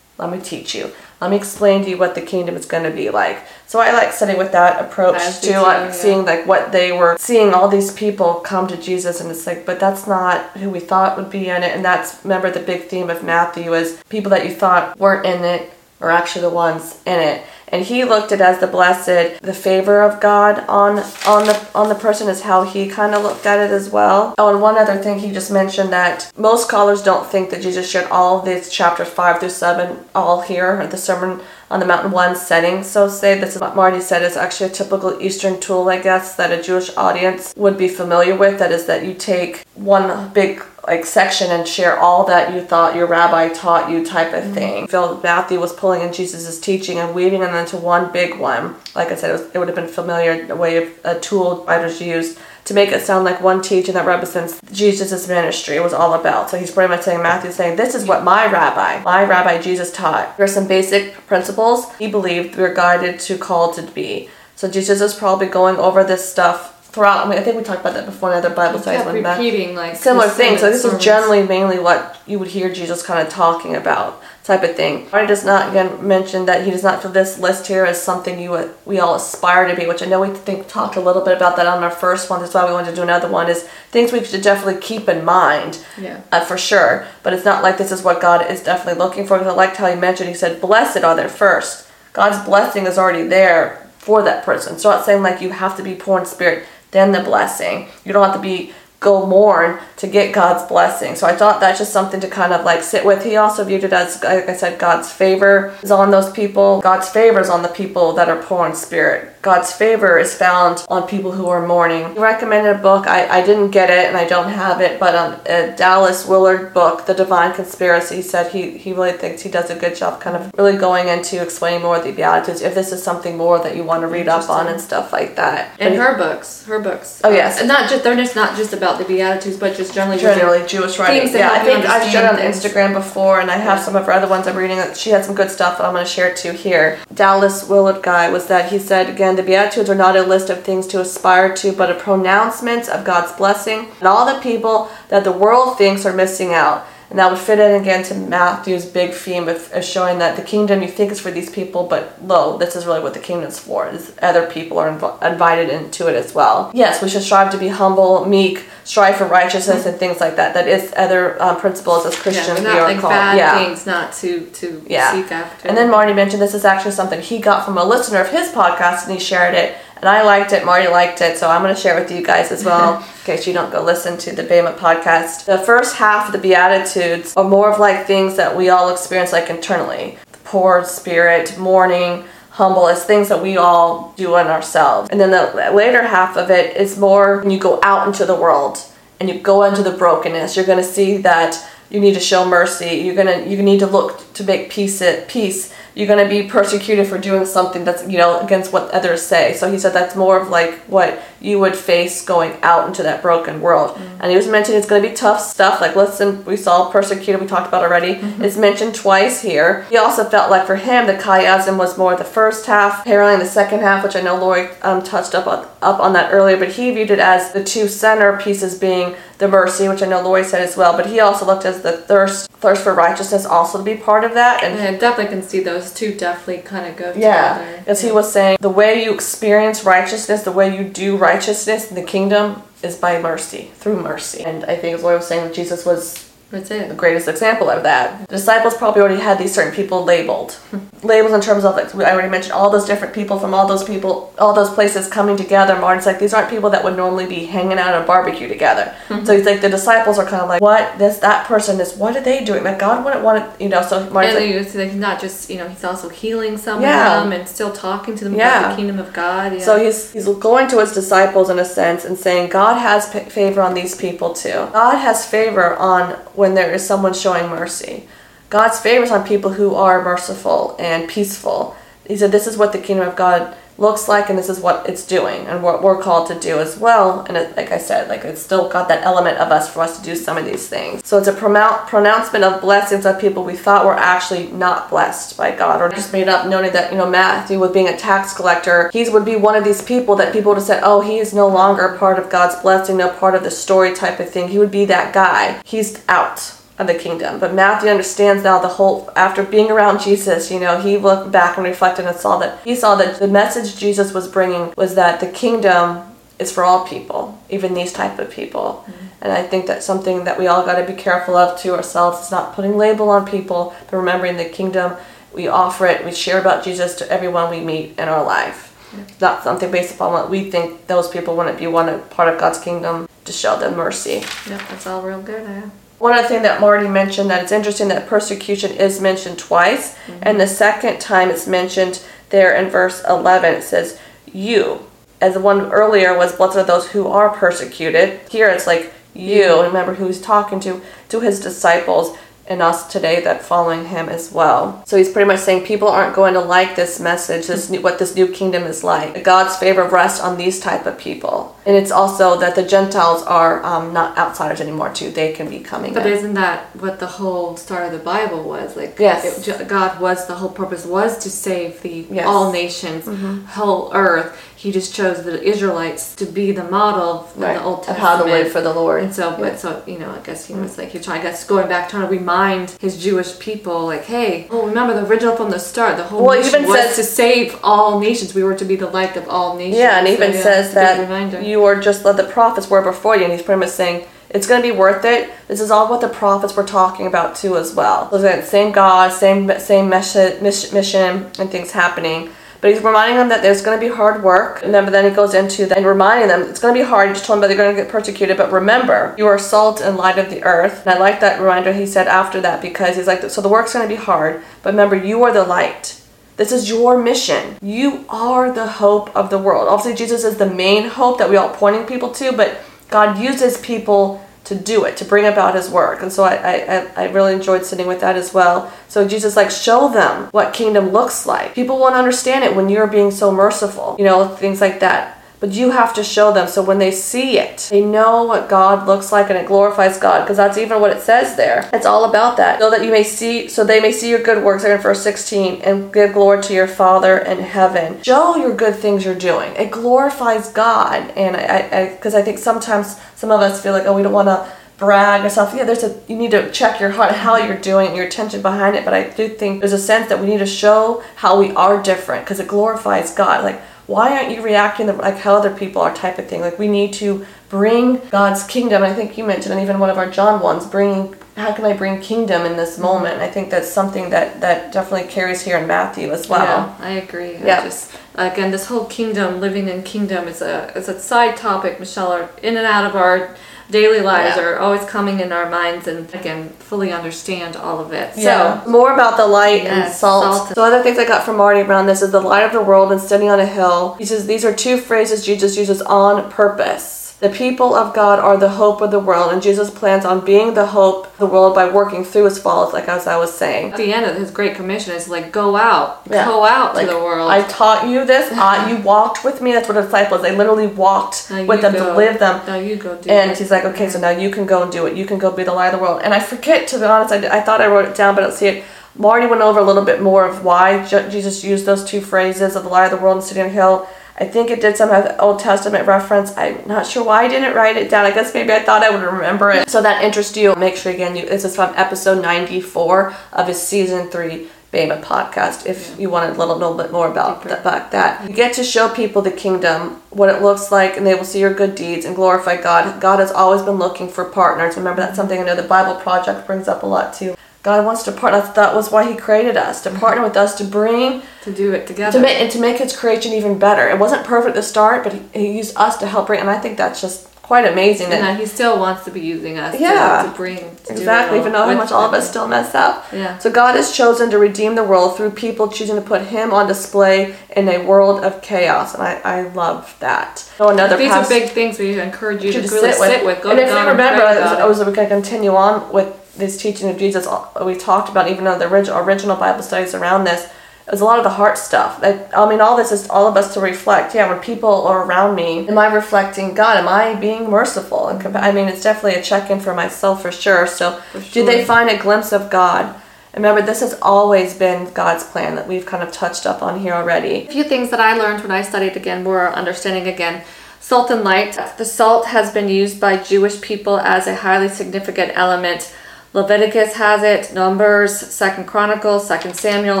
let me teach you. Let me explain to you what the kingdom is going to be like." So I like sitting with that approach to like yeah. seeing like what they were seeing all these people come to Jesus and it's like, but that's not who we thought would be in it. And that's remember the big theme of Matthew is people that you thought weren't in it are actually the ones in it and he looked at as the blessed the favor of god on on the on the person is how he kind of looked at it as well. Oh and one other thing he just mentioned that most scholars don't think that jesus shared all these chapters 5 through 7 all here the sermon on the mountain one setting. So say this is what marty said is actually a typical eastern tool i guess that a jewish audience would be familiar with. That is that you take one big like section and share all that you thought your rabbi taught you type of mm-hmm. thing. Phil Matthew was pulling in Jesus' teaching and weaving them into one big one. Like I said, it, was, it would have been familiar a way of a tool writers used to make it sound like one teaching that represents Jesus' ministry was all about. So he's pretty much saying, Matthew's saying, this is what my rabbi, my rabbi Jesus taught. Here are some basic principles he believed we were guided to call to be. So Jesus is probably going over this stuff throughout. I mean, I think we talked about that before in other Bible studies. Kept repeating like similar things. So this sermons. is generally mainly what you would hear Jesus kind of talking about, type of thing. Marty does not again mention that he does not feel this list here as something you we all aspire to be, which I know we think talked a little bit about that on our first one. That's why we wanted to do another one. Is things we should definitely keep in mind, yeah, uh, for sure. But it's not like this is what God is definitely looking for. Because I liked how he mentioned. He said, "Blessed are there first. God's blessing is already there for that person. So not saying like you have to be poor in spirit then the blessing. You don't have to be go mourn to get God's blessing. So I thought that's just something to kind of like sit with. He also viewed it as, like I said, God's favor is on those people. God's favor is on the people that are poor in spirit. God's favor is found on people who are mourning. He recommended a book. I, I didn't get it and I don't have it, but um, a Dallas Willard book, The Divine Conspiracy, he said he, he really thinks he does a good job kind of really going into explaining more of the Beatitudes if this is something more that you want to read up on and stuff like that. And her books, her books. Oh yes. And not just, they're just not just about the Beatitudes, but just generally generally Jewish writing. Yeah, I think I've shared on Instagram before, and I have yeah. some of her other ones I'm reading. She had some good stuff that I'm going to share too here. Dallas Willard guy was that he said again, the Beatitudes are not a list of things to aspire to, but a pronouncement of God's blessing and all the people that the world thinks are missing out. And that would fit in again to Matthew's big theme of, of, showing that the kingdom you think is for these people, but lo, this is really what the kingdom is for. Is other people are inv- invited into it as well. Yes, we should strive to be humble, meek, strive for righteousness, and things like that. That is other um, principles as Christians yeah, not we are like called. Bad yeah, things not to to yeah. seek after. And then Marty mentioned this is actually something he got from a listener of his podcast, and he shared it and I liked it. Marty liked it, so I'm going to share it with you guys as well, in case you don't go listen to the Bema podcast. The first half of the Beatitudes are more of like things that we all experience like internally. The poor spirit, mourning, humble as things that we all do in ourselves. And then the later half of it is more when you go out into the world and you go into the brokenness, you're going to see that you need to show mercy. You're gonna you need to look to make peace peace you're going to be persecuted for doing something that's you know against what others say so he said that's more of like what you would face going out into that broken world mm-hmm. and he was mentioning it's going to be tough stuff like listen we saw persecuted we talked about already mm-hmm. it's mentioned twice here he also felt like for him the chiasm was more the first half paralleling the second half which i know lori um, touched up on, up on that earlier but he viewed it as the two center pieces being the mercy which i know lori said as well but he also looked as the thirst thirst for righteousness also to be part of that and, and I definitely can see those two definitely kind of go yeah, together. As he was saying, the way you experience righteousness, the way you do righteousness in the kingdom is by mercy, through mercy. And I think as Lori was saying, Jesus was that's it. The greatest example of that. The disciples probably already had these certain people labeled. labels in terms of like I already mentioned all those different people from all those people, all those places coming together. Marty's like these aren't people that would normally be hanging out at a barbecue together. Mm-hmm. So he's like the disciples are kind of like what this that person is. What are they doing? Like God wouldn't want it, you know. So Marty's and like, like he's not just you know he's also healing some yeah. of them and still talking to them yeah. about the kingdom of God. Yeah. So he's he's going to his disciples in a sense and saying God has p- favor on these people too. God has favor on when there is someone showing mercy. God's favors on people who are merciful and peaceful. He said, This is what the kingdom of God looks like, and this is what it's doing, and what we're called to do as well. And it, like I said, like it's still got that element of us for us to do some of these things. So it's a pronouncement of blessings of people we thought were actually not blessed by God, or just made up, noting that you know Matthew, with being a tax collector, he would be one of these people that people would have said, "Oh, he is no longer part of God's blessing, no part of the story type of thing." He would be that guy. He's out of the kingdom. But Matthew understands now the whole, after being around Jesus, you know, he looked back and reflected and saw that he saw that the message Jesus was bringing was that the kingdom is for all people, even these type of people. Mm-hmm. And I think that's something that we all got to be careful of to ourselves. It's not putting label on people, but remembering the kingdom. We offer it, we share about Jesus to everyone we meet in our life. It's not something based upon what we think those people wouldn't be one part of God's kingdom to show them mercy. Yep, that's all real good. Yeah. One other thing that Marty mentioned that it's interesting that persecution is mentioned twice, mm-hmm. and the second time it's mentioned there in verse 11, it says, You. As the one earlier was, Blessed are those who are persecuted. Here it's like, You. Remember who he's talking to, to his disciples and us today that following him as well. So he's pretty much saying people aren't going to like this message, this new, what this new kingdom is like. God's favor rests on these type of people, and it's also that the Gentiles are um, not outsiders anymore too; they can be coming. But in. isn't that what the whole start of the Bible was? Like, yes, it, God was the whole purpose was to save the yes. all nations, mm-hmm. whole earth he just chose the Israelites to be the model of right. the Old Testament. Of how to live for the Lord. And so, yeah. but so you know, I guess he was like he's trying. I guess going back, trying to remind his Jewish people, like, hey, oh, remember the original from the start. The whole well, even was says, to save all nations. We were to be the light of all nations. Yeah, and so, even yeah, says that you were just let the prophets were before you, and he's pretty much saying it's going to be worth it. This is all what the prophets were talking about too, as well. So same God, same same mission, mission, and things happening. But he's reminding them that there's going to be hard work. And then, but then he goes into that and reminding them it's going to be hard. He just told them that they're going to get persecuted. But remember, you are salt and light of the earth. And I like that reminder he said after that because he's like, so the work's going to be hard. But remember, you are the light. This is your mission. You are the hope of the world. Obviously, Jesus is the main hope that we all pointing people to, but God uses people to do it, to bring about his work. And so I, I, I really enjoyed sitting with that as well. So Jesus like show them what kingdom looks like. People won't understand it when you're being so merciful, you know, things like that. But you have to show them so when they see it, they know what God looks like and it glorifies God because that's even what it says there. It's all about that. So that you may see, so they may see your good works, like in verse 16, and give glory to your Father in heaven. Show your good things you're doing. It glorifies God. And I, because I, I, I think sometimes some of us feel like, oh, we don't want to brag stuff. Yeah, there's a you need to check your heart, how you're doing, your attention behind it. But I do think there's a sense that we need to show how we are different because it glorifies God. Like why aren't you reacting the, like how other people are type of thing? Like we need to bring god's kingdom. I think you mentioned and even one of our john ones bringing how can i bring kingdom in this moment? I think that's something that that definitely carries here in matthew as well. Yeah i agree. Yeah. just again this whole kingdom living in kingdom is a is a side topic michelle are in and out of our daily lives yeah. are always coming in our minds and again fully understand all of it. Yeah. So more about the light yes, and salt. salt. So other things I got from Marty around this is the light of the world and standing on a hill. He says these are two phrases Jesus uses on purpose. The people of God are the hope of the world, and Jesus plans on being the hope of the world by working through his followers, like as I was saying. At the end of his great commission is like, go out, yeah. go out like, to the world. I taught you this. you walked with me. That's what a disciple is. They literally walked with them go. to live them. Now you go do And it. he's like, okay, so now you can go and do it. You can go be the light of the world. And I forget, to be honest, I, I thought I wrote it down, but I don't see it. Marty went over a little bit more of why Jesus used those two phrases of the light of the world and sitting on a hill I think it did some Old Testament reference. I'm not sure why I didn't write it down. I guess maybe I thought I would remember it. So that interests you. Make sure again, you, this is from episode 94 of his season three Bema podcast if yeah. you want a little bit more about that, about that. You get to show people the kingdom, what it looks like, and they will see your good deeds and glorify God. God has always been looking for partners. Remember, that's something I know the Bible Project brings up a lot too God wants to partner. That was why He created us to mm-hmm. partner with us to bring to do it together. to make and to make His creation even better. It wasn't perfect to start, but He, he used us to help bring. And I think that's just quite amazing. and That, he still wants to be using us Yeah. to, bring to exactly, even though how much all of us still mess up. Yeah. So God has chosen to redeem the world through people choosing to put Him on display in a world of chaos, and I, I love that. Oh, so another These pas- are big things we encourage you to, to really sit with. Go and to if you remember, and pray as, about oh, it. as we continue on with this teaching of Jesus, uh, we talked about even though the original, original Bible studies around this, it was a lot of the heart stuff. Like, I mean, all this is all of us to reflect. Yeah, when people are around me, am I reflecting God? Am I being merciful? And compa- I mean, it's definitely a check in for myself for sure. So, For do they find a glimpse of God? Remember, this has always been God's plan that we've kind of touched up on here already. A few things that I learned when I studied again more understanding again. Salt and light. The salt has been used by Jewish people as a highly significant element. Leviticus has it, Numbers, Second Chronicles, Second Samuel,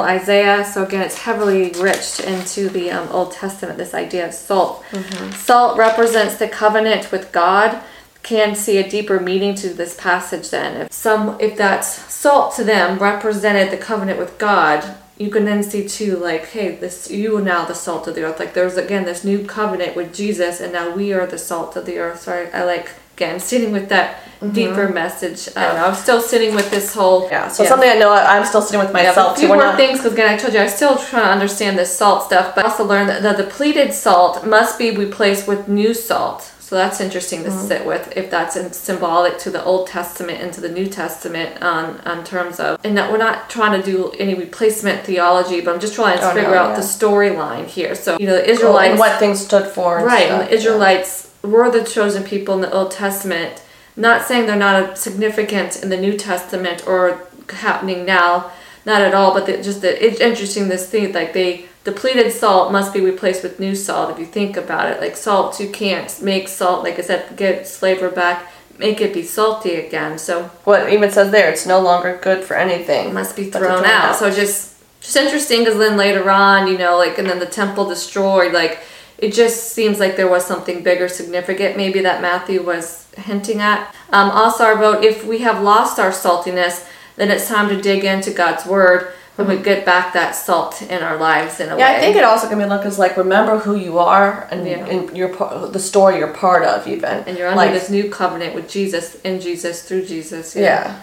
Isaiah. So again, it's heavily rich into the um, Old Testament. This idea of salt. Salt represents the covenant with God. Can see a deeper meaning to this passage. Then, if some, if that's salt to them represented the covenant with God, you can then see too like hey this you are now the salt of the earth like there's again this new covenant with jesus and now we are the salt of the earth so i, I like again sitting with that deeper message i don't know i'm still sitting with this whole Yeah, so something I know I- I'm still sitting with yeah, but myself a few too. We're more not- things because again, I told you I'm still trying to understand this salt stuff, but I also learned that the depleted salt must be replaced with new salt. So that's interesting Mm-hmm. to sit with if that's in symbolic to the Old Testament and to the New Testament on on terms of. And that we're not trying to do any replacement theology, but I'm just trying to Oh, no, figure out yeah. the storyline here. So you know, the Israelites, and what things stood for. and right? stuff, And the Israelites were the chosen people in the Old Testament. Not saying they're not significant in the New Testament or happening now, not at all. But the, just the, it's interesting this thing like they depleted salt must be replaced with new salt. If you think about it, like salt, you can't make salt like I said, get its flavor back, make it be salty again. So What it even says there, it's no longer good for anything. must be thrown out. out. So just just interesting because then later on, you know, like and then the temple destroyed, like it just seems like there was something bigger, significant, maybe that Matthew was hinting at. Um, also, I wrote if we have lost our saltiness, then it's time to dig into God's word when we get back that salt in our lives in a Mm-hmm. Yeah. I think it also can be looked as like remember who you are and, Yeah. and part, the story you're part of even. and you're under like, this new covenant with Jesus, in Jesus, through Jesus. Yeah.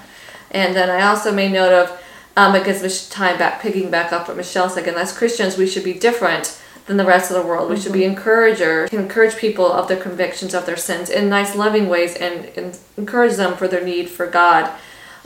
And then I also made note of, um, because we should tie back, picking back up what Michelle said, and as Christians, we should be different than the rest of the world. We should be mm-hmm. encourager, encourage people of their convictions of their sins in nice, loving ways, and, and encourage them for their need for God.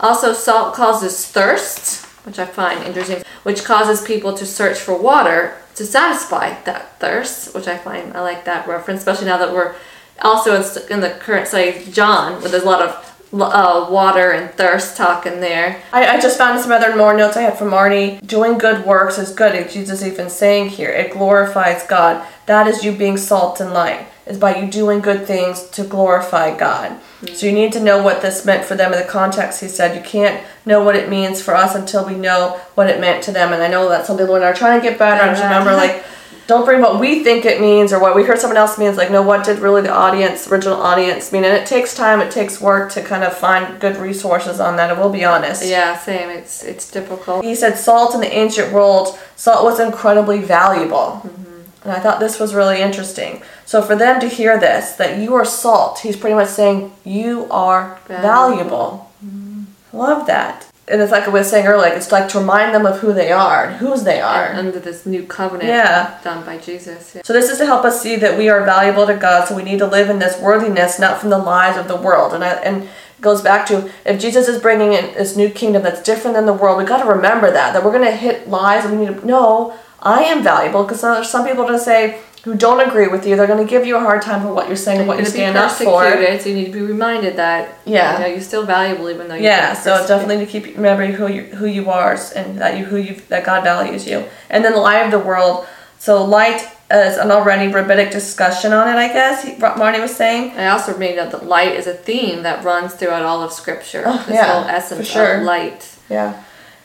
Also, salt causes thirst, which I find interesting, which causes people to search for water to satisfy that thirst, which I find I like that reference, especially now that we're also in, in the current study John, where there's a lot of uh, water and thirst talk in there. I, I just found some other more notes I had from Marty. Doing good works is good. Jesus even saying here, it glorifies God. That is you being salt and light. Is by you doing good things to glorify God. Mm. So you need to know what this meant for them in the context. He said you can't know what it means for us until we know what it meant to them. And I know that some people are trying to get better. I just remember like don't bring what we think it means or what we heard someone else means. Like, no, what did really the audience, original audience mean? And it takes time, it takes work to kind of find good resources on that. I will be honest. Yeah, same. It's it's difficult. He said salt in the ancient world, salt was incredibly valuable. Mm-hmm. And I thought this was really interesting. So for them to hear this, that you are salt, he's pretty much saying you are valuable. Mm-hmm. Love that. And it's like I was saying earlier, like it's like to remind them of who they are and whose they are. Under this new covenant Yeah. done by Jesus. Yeah. So this is to help us see that we are valuable to God. So we need to live in this worthiness, not from the lies of the world. And I, and it goes back to if Jesus is bringing in this new kingdom that's different than the world, we got to remember that that we're going to hit lies, and we need to know I am valuable because there's some people to say who don't agree with you. They're going to give you a hard time for what you're saying and what you stand up for. so you need to be reminded that Yeah. you know, you're still valuable even though you're Yeah, so definitely to keep remembering who you who you are and that you who you that God values you, and then the light of the world. So light is an already rabbinic discussion on it, I guess. He, Marty was saying. I also made note that light is a theme that runs throughout all of Scripture. Oh, this yeah, whole essence for sure. of light. Yeah.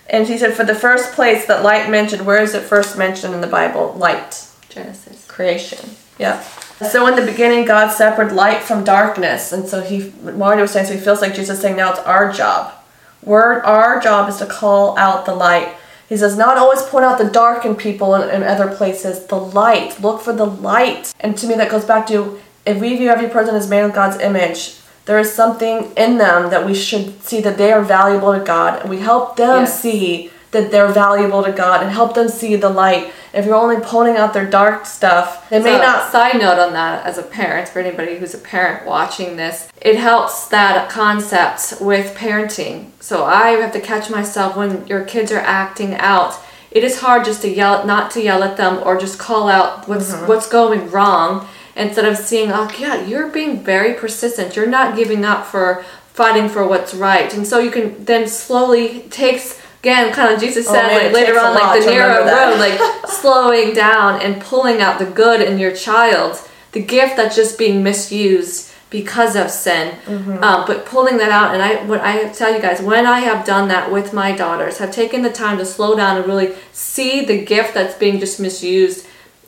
And she said, for the first place that light mentioned, where is it first mentioned in the Bible? Light, Genesis. creation. Yeah. So in the beginning, God separated light from darkness, and so he, Marty was saying, so he feels like Jesus is saying now it's our job. We're, our job is to call out the light. He says, not always point out the dark in people and in other places, the light. Look for the light. And to me, that goes back to if we view every person as made in God's image, there is something in them that we should see that they are valuable to God, and we help them yes. see that they're valuable to God and help them see the light. If you're only pointing out their dark stuff, they so, may not. Side note on that, as a parent, for anybody who's a parent watching this, it helps that concept with parenting. So I have to catch myself when your kids are acting out. It is hard just to yell, not to yell at them or just call out what's mm-hmm. what's going wrong instead of seeing, oh, yeah, you're being very persistent. You're not giving up for fighting for what's right. And so you can then slowly takes again kind of Jesus oh, said oh, like later on like the narrow road like slowing down and pulling out the good in your child the gift that's just being misused because of sin mm-hmm. um, but pulling that out and i what i tell you guys when i have done that with my daughters have taken the time to slow down and really see the gift that's being just misused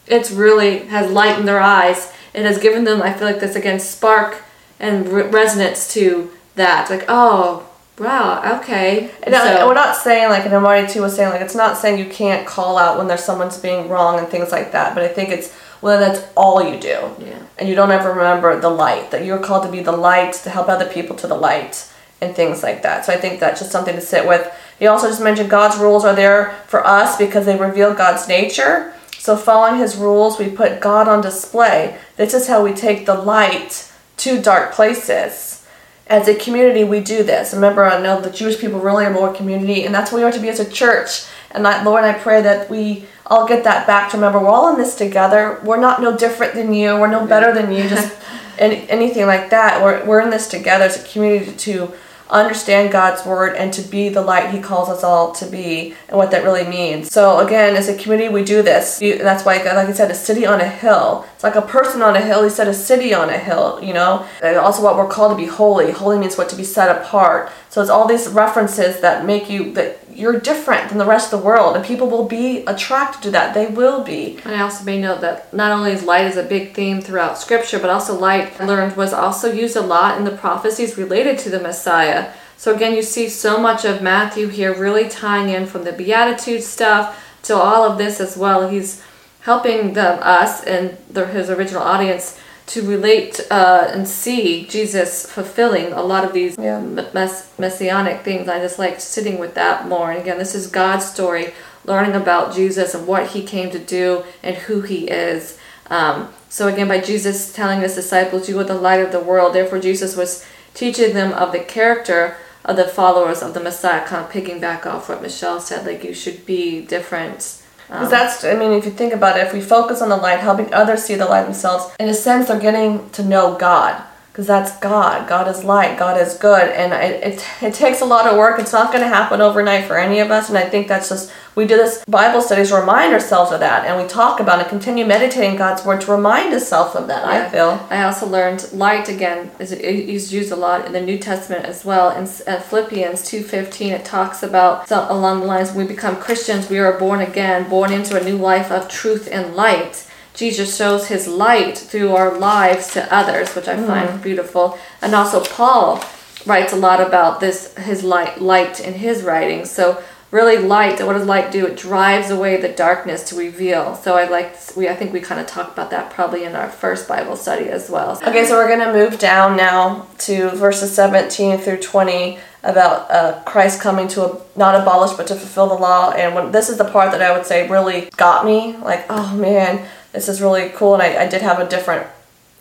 it's really has lightened their eyes it has given them i feel like this again spark and re- resonance to that. Like oh wow okay. And so, we're not saying like and Marty too was saying like it's not saying you can't call out when there's someone's being wrong and things like that but i think it's well that's all you do. Yeah. and you don't ever remember the light that you're called to be the light to help other people to the light and things like that. So i think that's just something to sit with. He also just mentioned god's rules are there for us because they reveal god's nature so following his rules, we put God on display. This is how we take the light to dark places. As a community, we do this. Remember, I know the Jewish people really are more community, and that's what we are to be as a church. And I, Lord, I pray that we all get that back to remember we're all in this together. We're not no different than you. We're no better than you. Just any, anything like that. We're, we're in this together as a community to understand God's word and to be the light He calls us all to be and what that really means. So, again, as a community, we do this. That's why, like I said, a city on a hill. It's like a person on a hill. He said a city on a hill, you know? And also, what we're called to be holy. Holy means what? To be set apart. So, it's all these references that make you, that you're different than the rest of the world, and people will be attracted to that. They will be. And I also may note that not only is light is a big theme throughout Scripture, but also light I learned was also used a lot in the prophecies related to the Messiah. So again, you see so much of Matthew here really tying in from the Beatitude stuff to all of this as well. He's helping them, us and the, his original audience to relate uh, and see Jesus fulfilling a lot of these yeah. mess- messianic things. I just like sitting with that more. And again, this is God's story, learning about Jesus and what he came to do and who he is. Um, so again, by Jesus telling his disciples, "You are the light of the world," therefore Jesus was teaching them of the character of the followers of the Messiah, kind of picking back off what Michelle said, like you should be different because that's, I mean, if you think about it, if we focus on the light, helping others see the light themselves, in a sense, they're getting to know God. Because that's God. God is light. God is good. And it, it, it takes a lot of work. It's not going to happen overnight for any of us. And I think that's just we do this Bible studies to remind ourselves of that, and we talk about it, continue meditating God's word to remind ourselves of that. Yeah. I feel. I also learned light again is, is used a lot in the New Testament as well. In uh, Philippians two fifteen, it talks about so along the lines when we become Christians, we are born again, born into a new life of truth and light. Jesus shows his light through our lives to others, which I mm. find beautiful. And also Paul writes a lot about this his light light in his writings. So really light what does light do it drives away the darkness to reveal so i like we i think we kind of talked about that probably in our first bible study as well okay so we're going to move down now to verses 17 through 20 about uh, christ coming to a, not abolish but to fulfill the law and when this is the part that i would say really got me like oh man this is really cool and i, I did have a different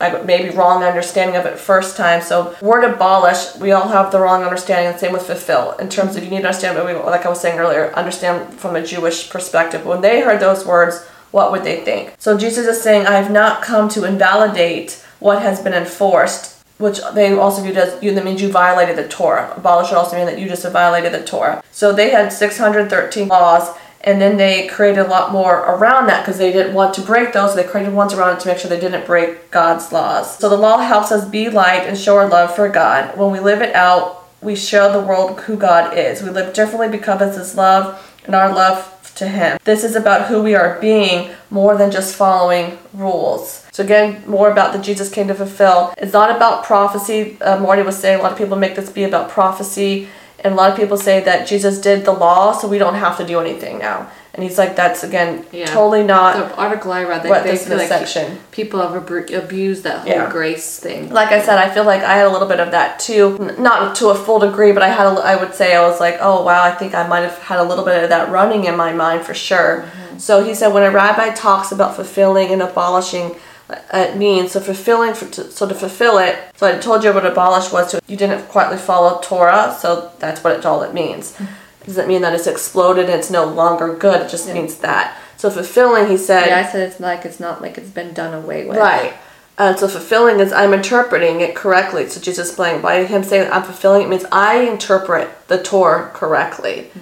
I maybe wrong understanding of it first time. So word abolish, we all have the wrong understanding. The same with fulfill. In terms of you need to understand, like I was saying earlier, understand from a Jewish perspective. When they heard those words, what would they think? So Jesus is saying, I have not come to invalidate what has been enforced. Which they also viewed as you that means you violated the Torah. Abolish would also mean that you just violated the Torah. So they had 613 laws and then they created a lot more around that because they didn't want to break those. So they created ones around it to make sure they didn't break God's laws. So the law helps us be light and show our love for God. When we live it out, we show the world who God is. We live differently because His love and our love to Him. This is about who we are being more than just following rules. So again, more about the Jesus came to fulfill. It's not about prophecy. Uh, Marty was saying a lot of people make this be about prophecy And a lot of people say that Jesus did the law, so we don't have to do anything now. And he's like, that's again Yeah. totally not the article I read, they, what they this feel like section. people have abru- abused that whole Yeah. grace thing. Like I said, I feel like I had a little bit of that too. N- Not to a full degree, but I had. A, I would say I was like, oh wow, I think I might have had a little bit of that running in my mind for sure. Mm-hmm. So he said, when a rabbi talks about fulfilling and abolishing, Uh, it means so fulfilling. For, to, so to fulfill it. So I told you what abolish was. To, you didn't quietly follow Torah, so that's what it, all it means. Hmm. It doesn't mean that it's exploded and it's no longer good. It just means that. So fulfilling, he said. Yeah, I said it's like it's not like it's been done away with. Right. And so fulfilling is I'm interpreting it correctly. So Jesus explained by him saying I'm fulfilling it means I interpret the Torah correctly. Hmm.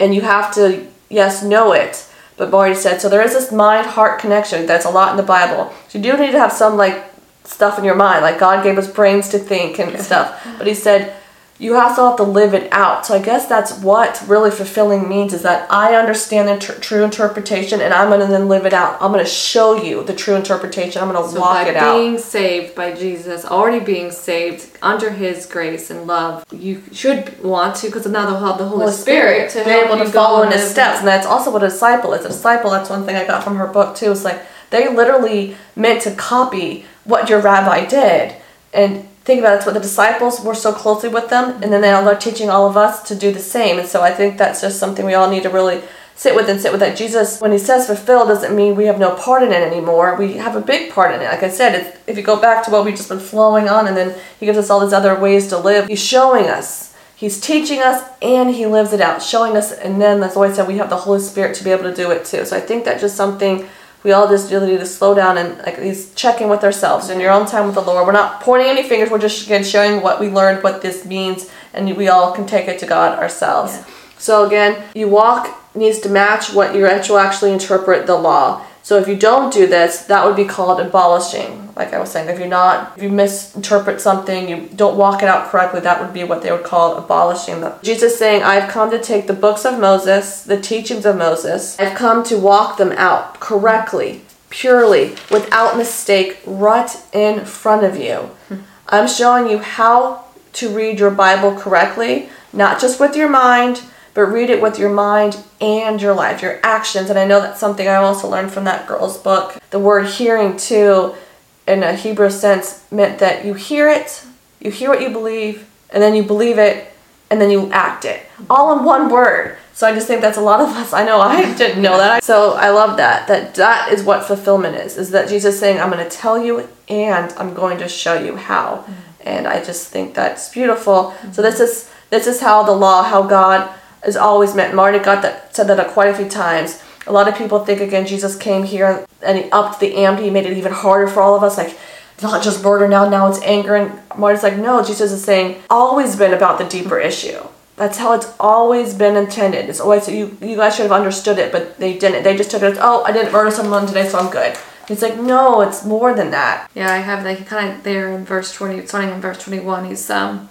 And you have to, yes, know it. But Marty said, so there is this mind heart connection. That's a lot in the Bible. So you do need to have some like stuff in your mind. Like God gave us brains to think and stuff. But he said, you also have to live it out. So I guess that's what really fulfilling means is that I understand the tr- true interpretation and I'm going to then live it out. I'm going to show you the true interpretation. I'm going to So walk it out. being saved by Jesus, already being saved under His grace and love, you should want to, because now they'll have the Holy, Holy Spirit, Spirit, to be able to follow in his steps. And that's also what a disciple is. A disciple, that's one thing I got from her book too. It's like they literally meant to copy what your rabbi did. And think about it, it's what the disciples were so closely with them, and then they are teaching all of us to do the same. And so I think that's just something we all need to really sit with and sit with that Jesus, when he says fulfill, doesn't mean we have no part in it anymore. We have a big part in it. Like I said, if you go back to what we've just been flowing on, and then he gives us all these other ways to live, he's showing us. He's teaching us and he lives it out, showing us, and then that's why I said we have the Holy Spirit to be able to do it too. So I think that's just something we all just really need to slow down and like he's checking with ourselves in your own time with the Lord. We're not pointing any fingers, we're just again showing what we learned, what this means, and we all can take it to God ourselves. Yeah. So again, you walk needs to match what you actually actually interpret the law. So if you don't do this, that would be called abolishing. Like I was saying, if you're not, if you misinterpret something, you don't walk it out correctly, that would be what they would call abolishing. The, Jesus saying, I've come to take the books of Moses, the teachings of Moses, I've come to walk them out correctly, purely, without mistake, right in front of you. I'm showing you how to read your Bible correctly, not just with your mind, but read it with your mind and your life, your actions. And I know that's something I also learned from that girl's book. The word hearing, too, in a Hebrew sense, meant that you hear it, you hear what you believe, and then you believe it, and then you act it. All in one word. So I just think that's a lot of us. I know I didn't know that. So I love that. That that is what fulfillment is. Is that Jesus saying, "I'm going to tell you, and I'm going to show you how." Mm. And I just think that's beautiful. So mm-hmm. this is this is how the law, how God is always meant. Marty got that said that quite a few times. A lot of people think again Jesus came here and he upped the ante. He made it even harder for all of us. Like not just murder now. Now it's anger. And Marty's like, no. Jesus is saying always been about the deeper issue. That's how it's always been intended. It's always you. You guys should have understood it, but they didn't. They just took it as, oh, I didn't murder someone today, so I'm good. It's like no, it's more than that. Yeah, I have like kind of there in verse twenty, starting in verse twenty-one. He's um,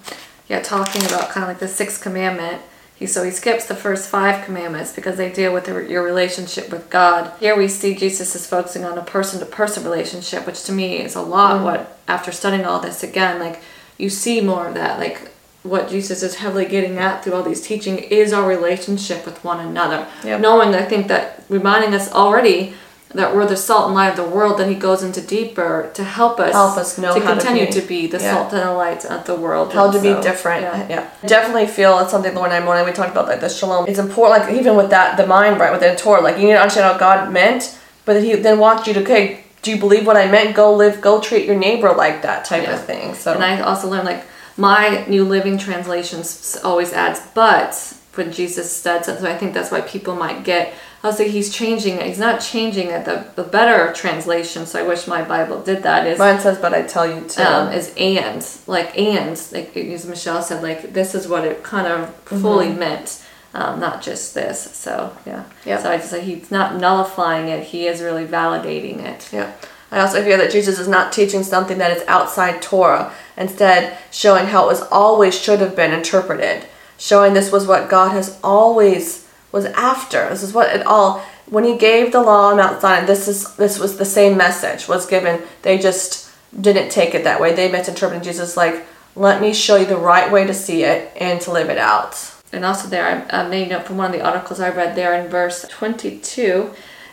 yeah, talking about kind of like the sixth commandment. He so he skips the first five commandments because they deal with the, your relationship with God. Here we see Jesus is focusing on a person-to-person relationship, which to me is a lot. Mm. What after studying all this again, like you see more of that, like what Jesus is heavily getting at through all these teaching is our relationship with one another. Yep. Knowing, I think that reminding us already that we're the salt and light of the world, then he goes into deeper to help us, Help us know to how to continue be. to be, the Yeah. salt and the light of the world. how to be different. yeah. Yeah. Definitely feel it's something Lori and I morning we talked about like the shalom. It's important, like even with that, the mind right within Torah. Like you need to understand how God meant, but then He then wants you to okay. Do you believe what I meant? Go live. Go treat your neighbor like that type Yeah. of thing. So And I also learned like my New Living Translation s- always adds but when Jesus said something. So I think that's why people might get. I was like, he's changing it. He's not changing it. The, the better translation, so I wish my Bible did that, is mine says, but I tell you too. um, is and like and like as Michelle said like this is what it kind of fully meant um, not just this so yeah Yep. so I just like he's not nullifying it he is really validating it Yeah. I also hear that Jesus is not teaching something that is outside Torah, instead showing how it was always should have been interpreted, showing this was what God has always was after. This is what it all when he gave the law on Mount Sinai, this is this was the same message was given. They just didn't take it that way. They misinterpreted Jesus like Let me show you the right way to see it and to live it out. And also there, I made note from one of the articles I read there in verse 22,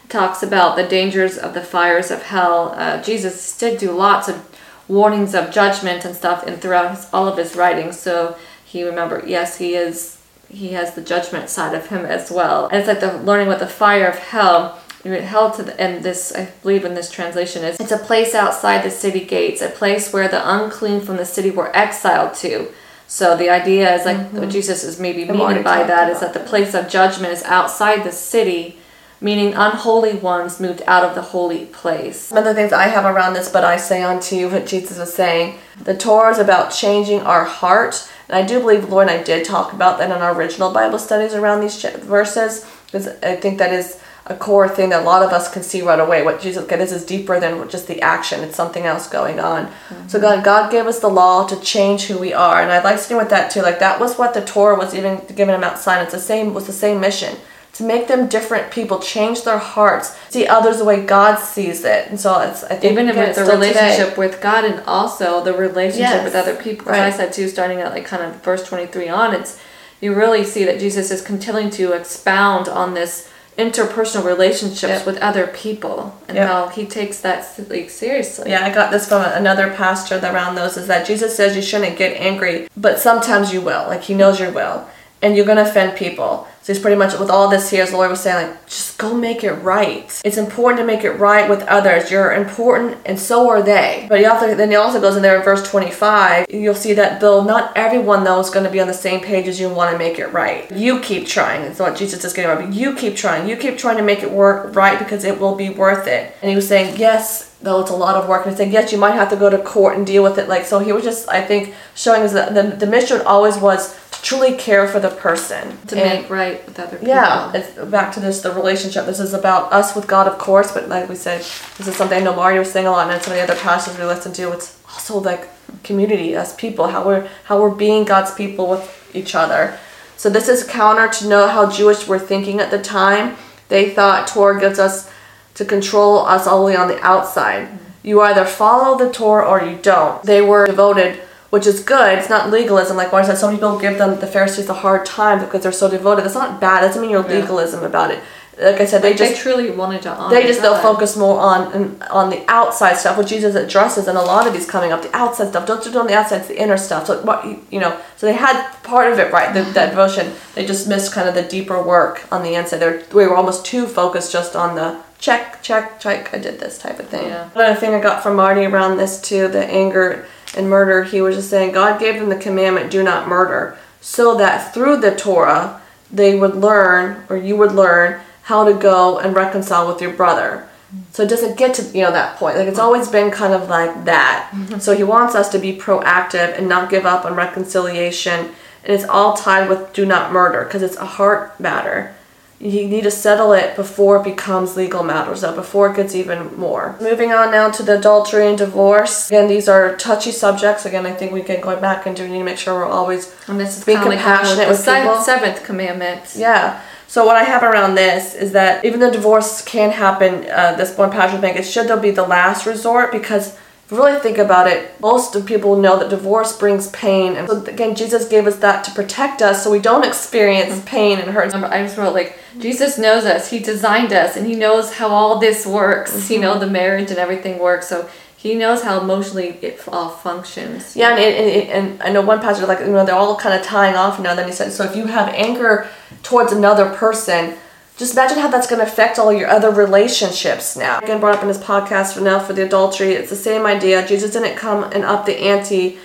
talks about the dangers of the fires of hell. Uh, Jesus did do lots of warnings of judgment and stuff and throughout his, all of his writings. So he remember, yes, he is, he has the judgment side of him as well. And it's like the learning what the fire of hell hell to the, and this I believe in this translation is it's a place outside the city gates, a place where the unclean from the city were exiled to. So the idea is like mm-hmm. what Jesus is maybe meaning by that is that the place of judgment is outside the city meaning unholy ones moved out of the holy place. Some of the things I have around this, but I say unto you what Jesus was saying. The Torah is about changing our heart. And I do believe Lori and I did talk about that in our original Bible studies around these verses, because I think that is a core thing that a lot of us can see right away. What Jesus, this is deeper than just the action. It's something else going on. Mm-hmm. So God, God gave us the law to change who we are, and I'd like to stay with that too. Like that was what the Torah was even given them outside. It's the same was the same mission to make them different people, change their hearts, see others the way God sees it. And so it's I think even if it's the relationship today. with God and also the relationship yes. with other people. Right. I said too, starting at like kind of verse twenty three on, it's you really see that Jesus is continuing to expound on this interpersonal relationships yep. with other people and yep. how he takes that like seriously. Yeah, I got this from another pastor around those is that Jesus says you shouldn't get angry, but sometimes you will. Like he knows you will. And you're gonna offend people. So he's pretty much with all this here, as the Lord was saying, like, just go make it right. It's important to make it right with others. You're important, and so are they. But he also then he also goes in there in verse 25. You'll see that though not everyone though is going to be on the same page as you want to make it right. You keep trying. It's what Jesus is getting about. You keep trying. You keep trying to make it work right because it will be worth it. And he was saying, yes, though it's a lot of work and saying yes you might have to go to court and deal with it like so he was just i think showing us that the, the mission always was truly care for the person to and, make right with other people. Yeah, it's back to this the relationship. This is about us with God, of course, but like we said, this is something I know Marty was saying a lot, and some of the other pastors we listen to. It's also like community, us people, how we're how we're being God's people with each other. So this is counter to know how Jewish were thinking at the time. They thought Torah gives us to control us only on the outside. You either follow the Torah or you don't. They were devoted which is good. It's not legalism. Like I said, some people give them the Pharisees a hard time because they're so devoted. That's not bad. It doesn't mean you're legalism yeah. about it. Like I said, they like just they truly wanted to honor. They just God. they'll focus more on on the outside stuff, which Jesus addresses, and a lot of these coming up. The outside stuff, don't do on the outside. It's the inner stuff. So what you know, so they had part of it right. The, that devotion. They just missed kind of the deeper work on the inside. They we were almost too focused just on the check, check, check. I did this type of thing. Yeah. Another thing I got from Marty around this too, the anger and murder, he was just saying God gave them the commandment, do not murder, so that through the Torah they would learn, or you would learn, how to go and reconcile with your brother. So it doesn't get to you know that point. Like it's always been kind of like that. Mm-hmm. So he wants us to be proactive and not give up on reconciliation. And it's all tied with do not murder because it's a heart matter you need to settle it before it becomes legal matters, though, before it gets even more. Moving on now to the adultery and divorce. Again, these are touchy subjects. Again, I think we can go back and do need to make sure we're always and this is being compassionate with, with people. Seventh commandment. Yeah. So what I have around this is that even though divorce can happen, uh, this one pastor bank, it should though be the last resort because really think about it, most of people know that divorce brings pain. And so again, Jesus gave us that to protect us so we don't experience pain and hurt. I just wrote like, Jesus knows us. He designed us and he knows how all this works. Mm-hmm. You know, the marriage and everything works. So he knows how emotionally it all functions. Yeah, and, and, and I know one pastor, like, you know, they're all kind of tying off now. Then he said, so if you have anger towards another person, just imagine how that's going to affect all your other relationships now. Again, brought up in his podcast for now for the adultery. It's the same idea. Jesus didn't come and up the ante.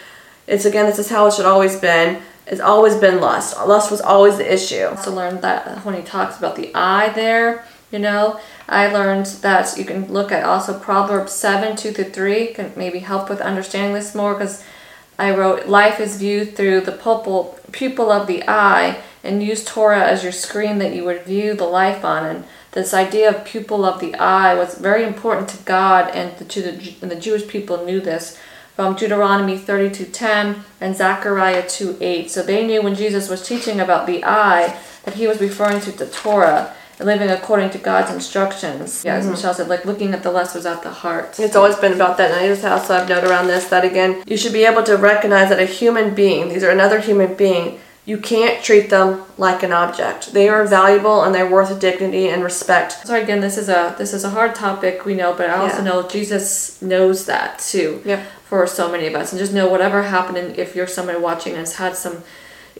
It's again, this is how it should always been. It's always been lust. Lust was always the issue. To learn that when he talks about the eye there, you know, I learned that you can look at also Proverbs 7 2 to 3 can maybe help with understanding this more because I wrote, Life is viewed through the pupil, pupil of the eye and use Torah as your screen that you would view the life on. And this idea of pupil of the eye was very important to God and to the, and the Jewish people knew this from Deuteronomy 32:10 and Zechariah 2:8. So they knew when Jesus was teaching about the eye that he was referring to the Torah. And living according to God's instructions. Yeah, as mm-hmm. Michelle said, like looking at the less was at the heart. It's always been about that. And I just also have note around this that again, you should be able to recognize that a human being, these are another human being, you can't treat them like an object. They are valuable and they're worth dignity and respect. So again, this is a this is a hard topic we know, but I also Yeah. know Jesus knows that too. Yep. For so many of us, and just know whatever happened, and if you're somebody watching has had some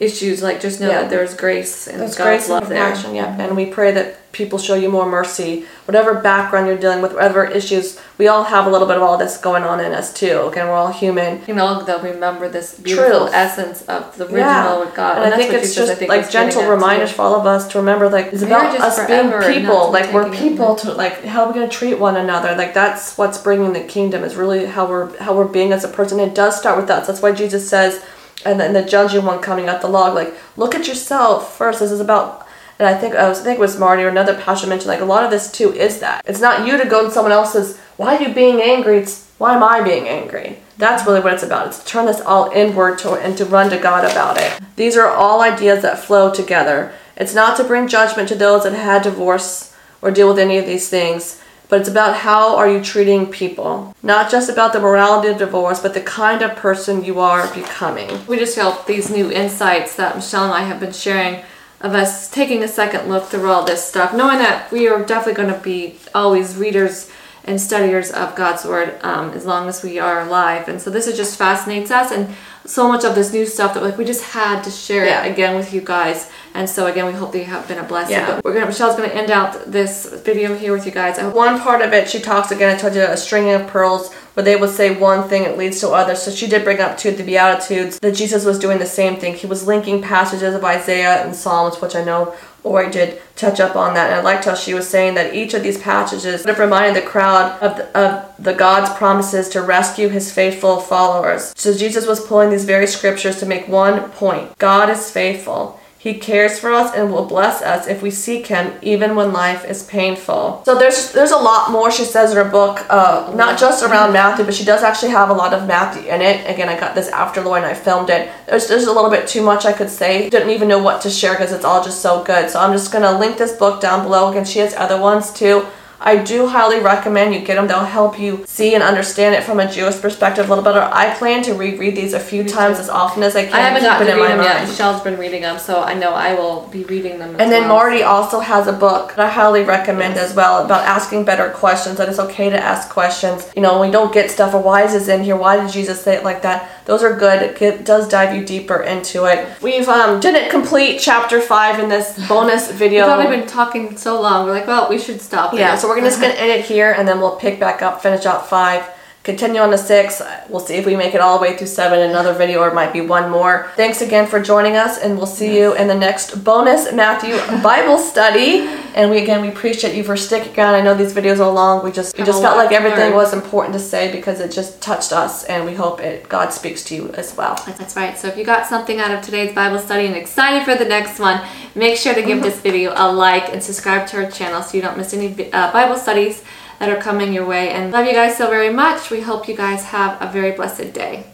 issues, like just know Yeah. that there's grace and There's God's grace and love there. compassion, yeah. And we pray that people show you more mercy. Whatever background you're dealing with, whatever issues, we all have a little bit of all this going on in us too. Again, we're all human. You know, they'll remember this beautiful Truth. essence of the original with God. And, I that's think what it's Jesus, just I think, like gentle at, reminders for all of us to remember like it's about us being people. not to be Like we're people to like how we're gonna treat one another. Like that's what's bringing the kingdom is really how we're how we're being as a person. It does start with us. That's why Jesus says and then the judging one coming up the log, like, look at yourself first. This is about and I think I was I think it was Marty or another pastor mentioned like a lot of this too is that. It's not you to go to someone else's why are you being angry? It's why am I being angry? That's really what it's about. It's to turn this all inward to, and to run to God about it. These are all ideas that flow together. It's not to bring judgment to those that had divorce or deal with any of these things, but it's about how are you treating people. Not just about the morality of divorce, but the kind of person you are becoming. We just felt these new insights that Michelle and I have been sharing of us taking a second look through all this stuff, knowing that we are definitely going to be always readers and studiers of God's Word um, as long as we are alive. And so this is just fascinates us and so much of this new stuff that like we just had to share Yeah. it again with you guys. And so again, we hope that you have been a blessing. Yeah. But we're gonna Michelle's gonna end out this video here with you guys. Hope One part of it, she talks again, I told you, a string of pearls, where they would say one thing, it leads to others. So she did bring up to the Beatitudes that Jesus was doing the same thing. He was linking passages of Isaiah and Psalms, which I know Lori did touch up on that. And I liked how she was saying that each of these passages would have reminded the crowd of the, of the God's promises to rescue his faithful followers. So Jesus was pulling these very scriptures to make one point God is faithful. He cares for us and will bless us if we seek Him, even when life is painful. So there's there's a lot more she says in her book, uh, not just around Matthew, but she does actually have a lot of Matthew in it. Again, I got this after Lori and I filmed it. There's there's a little bit too much I could say. Didn't even know what to share because it's all just so good. So I'm just gonna link this book down below. Again, she has other ones too. I do highly recommend you get them. They'll help you see and understand it from a Jewish perspective a little better. I plan to reread these a few times as often as I can. I haven't gotten to read them yet. Michelle's been reading them, so I know I will be reading them. As And then well. Marty also has a book that I highly recommend as well about asking better questions. That it's okay to ask questions. You know, we don't get stuff or why is this in here? Why did Jesus say it like that? Those are good. It does dive you deeper into it. We've um didn't complete chapter five in this bonus video. We've been talking so long. We're like, well, we should stop. Yeah, it. so we're gonna just gonna end it here, and then we'll pick back up, finish out five, continue on to six. We'll see if we make it all the way through seven. Another video, or it might be one more. Thanks again for joining us, and we'll see you in the next bonus Matthew Bible study. And we again we appreciate you for sticking around. I know these videos are long. We just we just felt like everything learn. was important to say because it just touched us, and we hope it God speaks to you as well. That's right. So if you got something out of today's Bible study and excited for the next one, make sure to give this video a like and subscribe to our channel so you don't miss any uh, Bible studies that are coming your way. And love you guys so very much. We hope you guys have a very blessed day.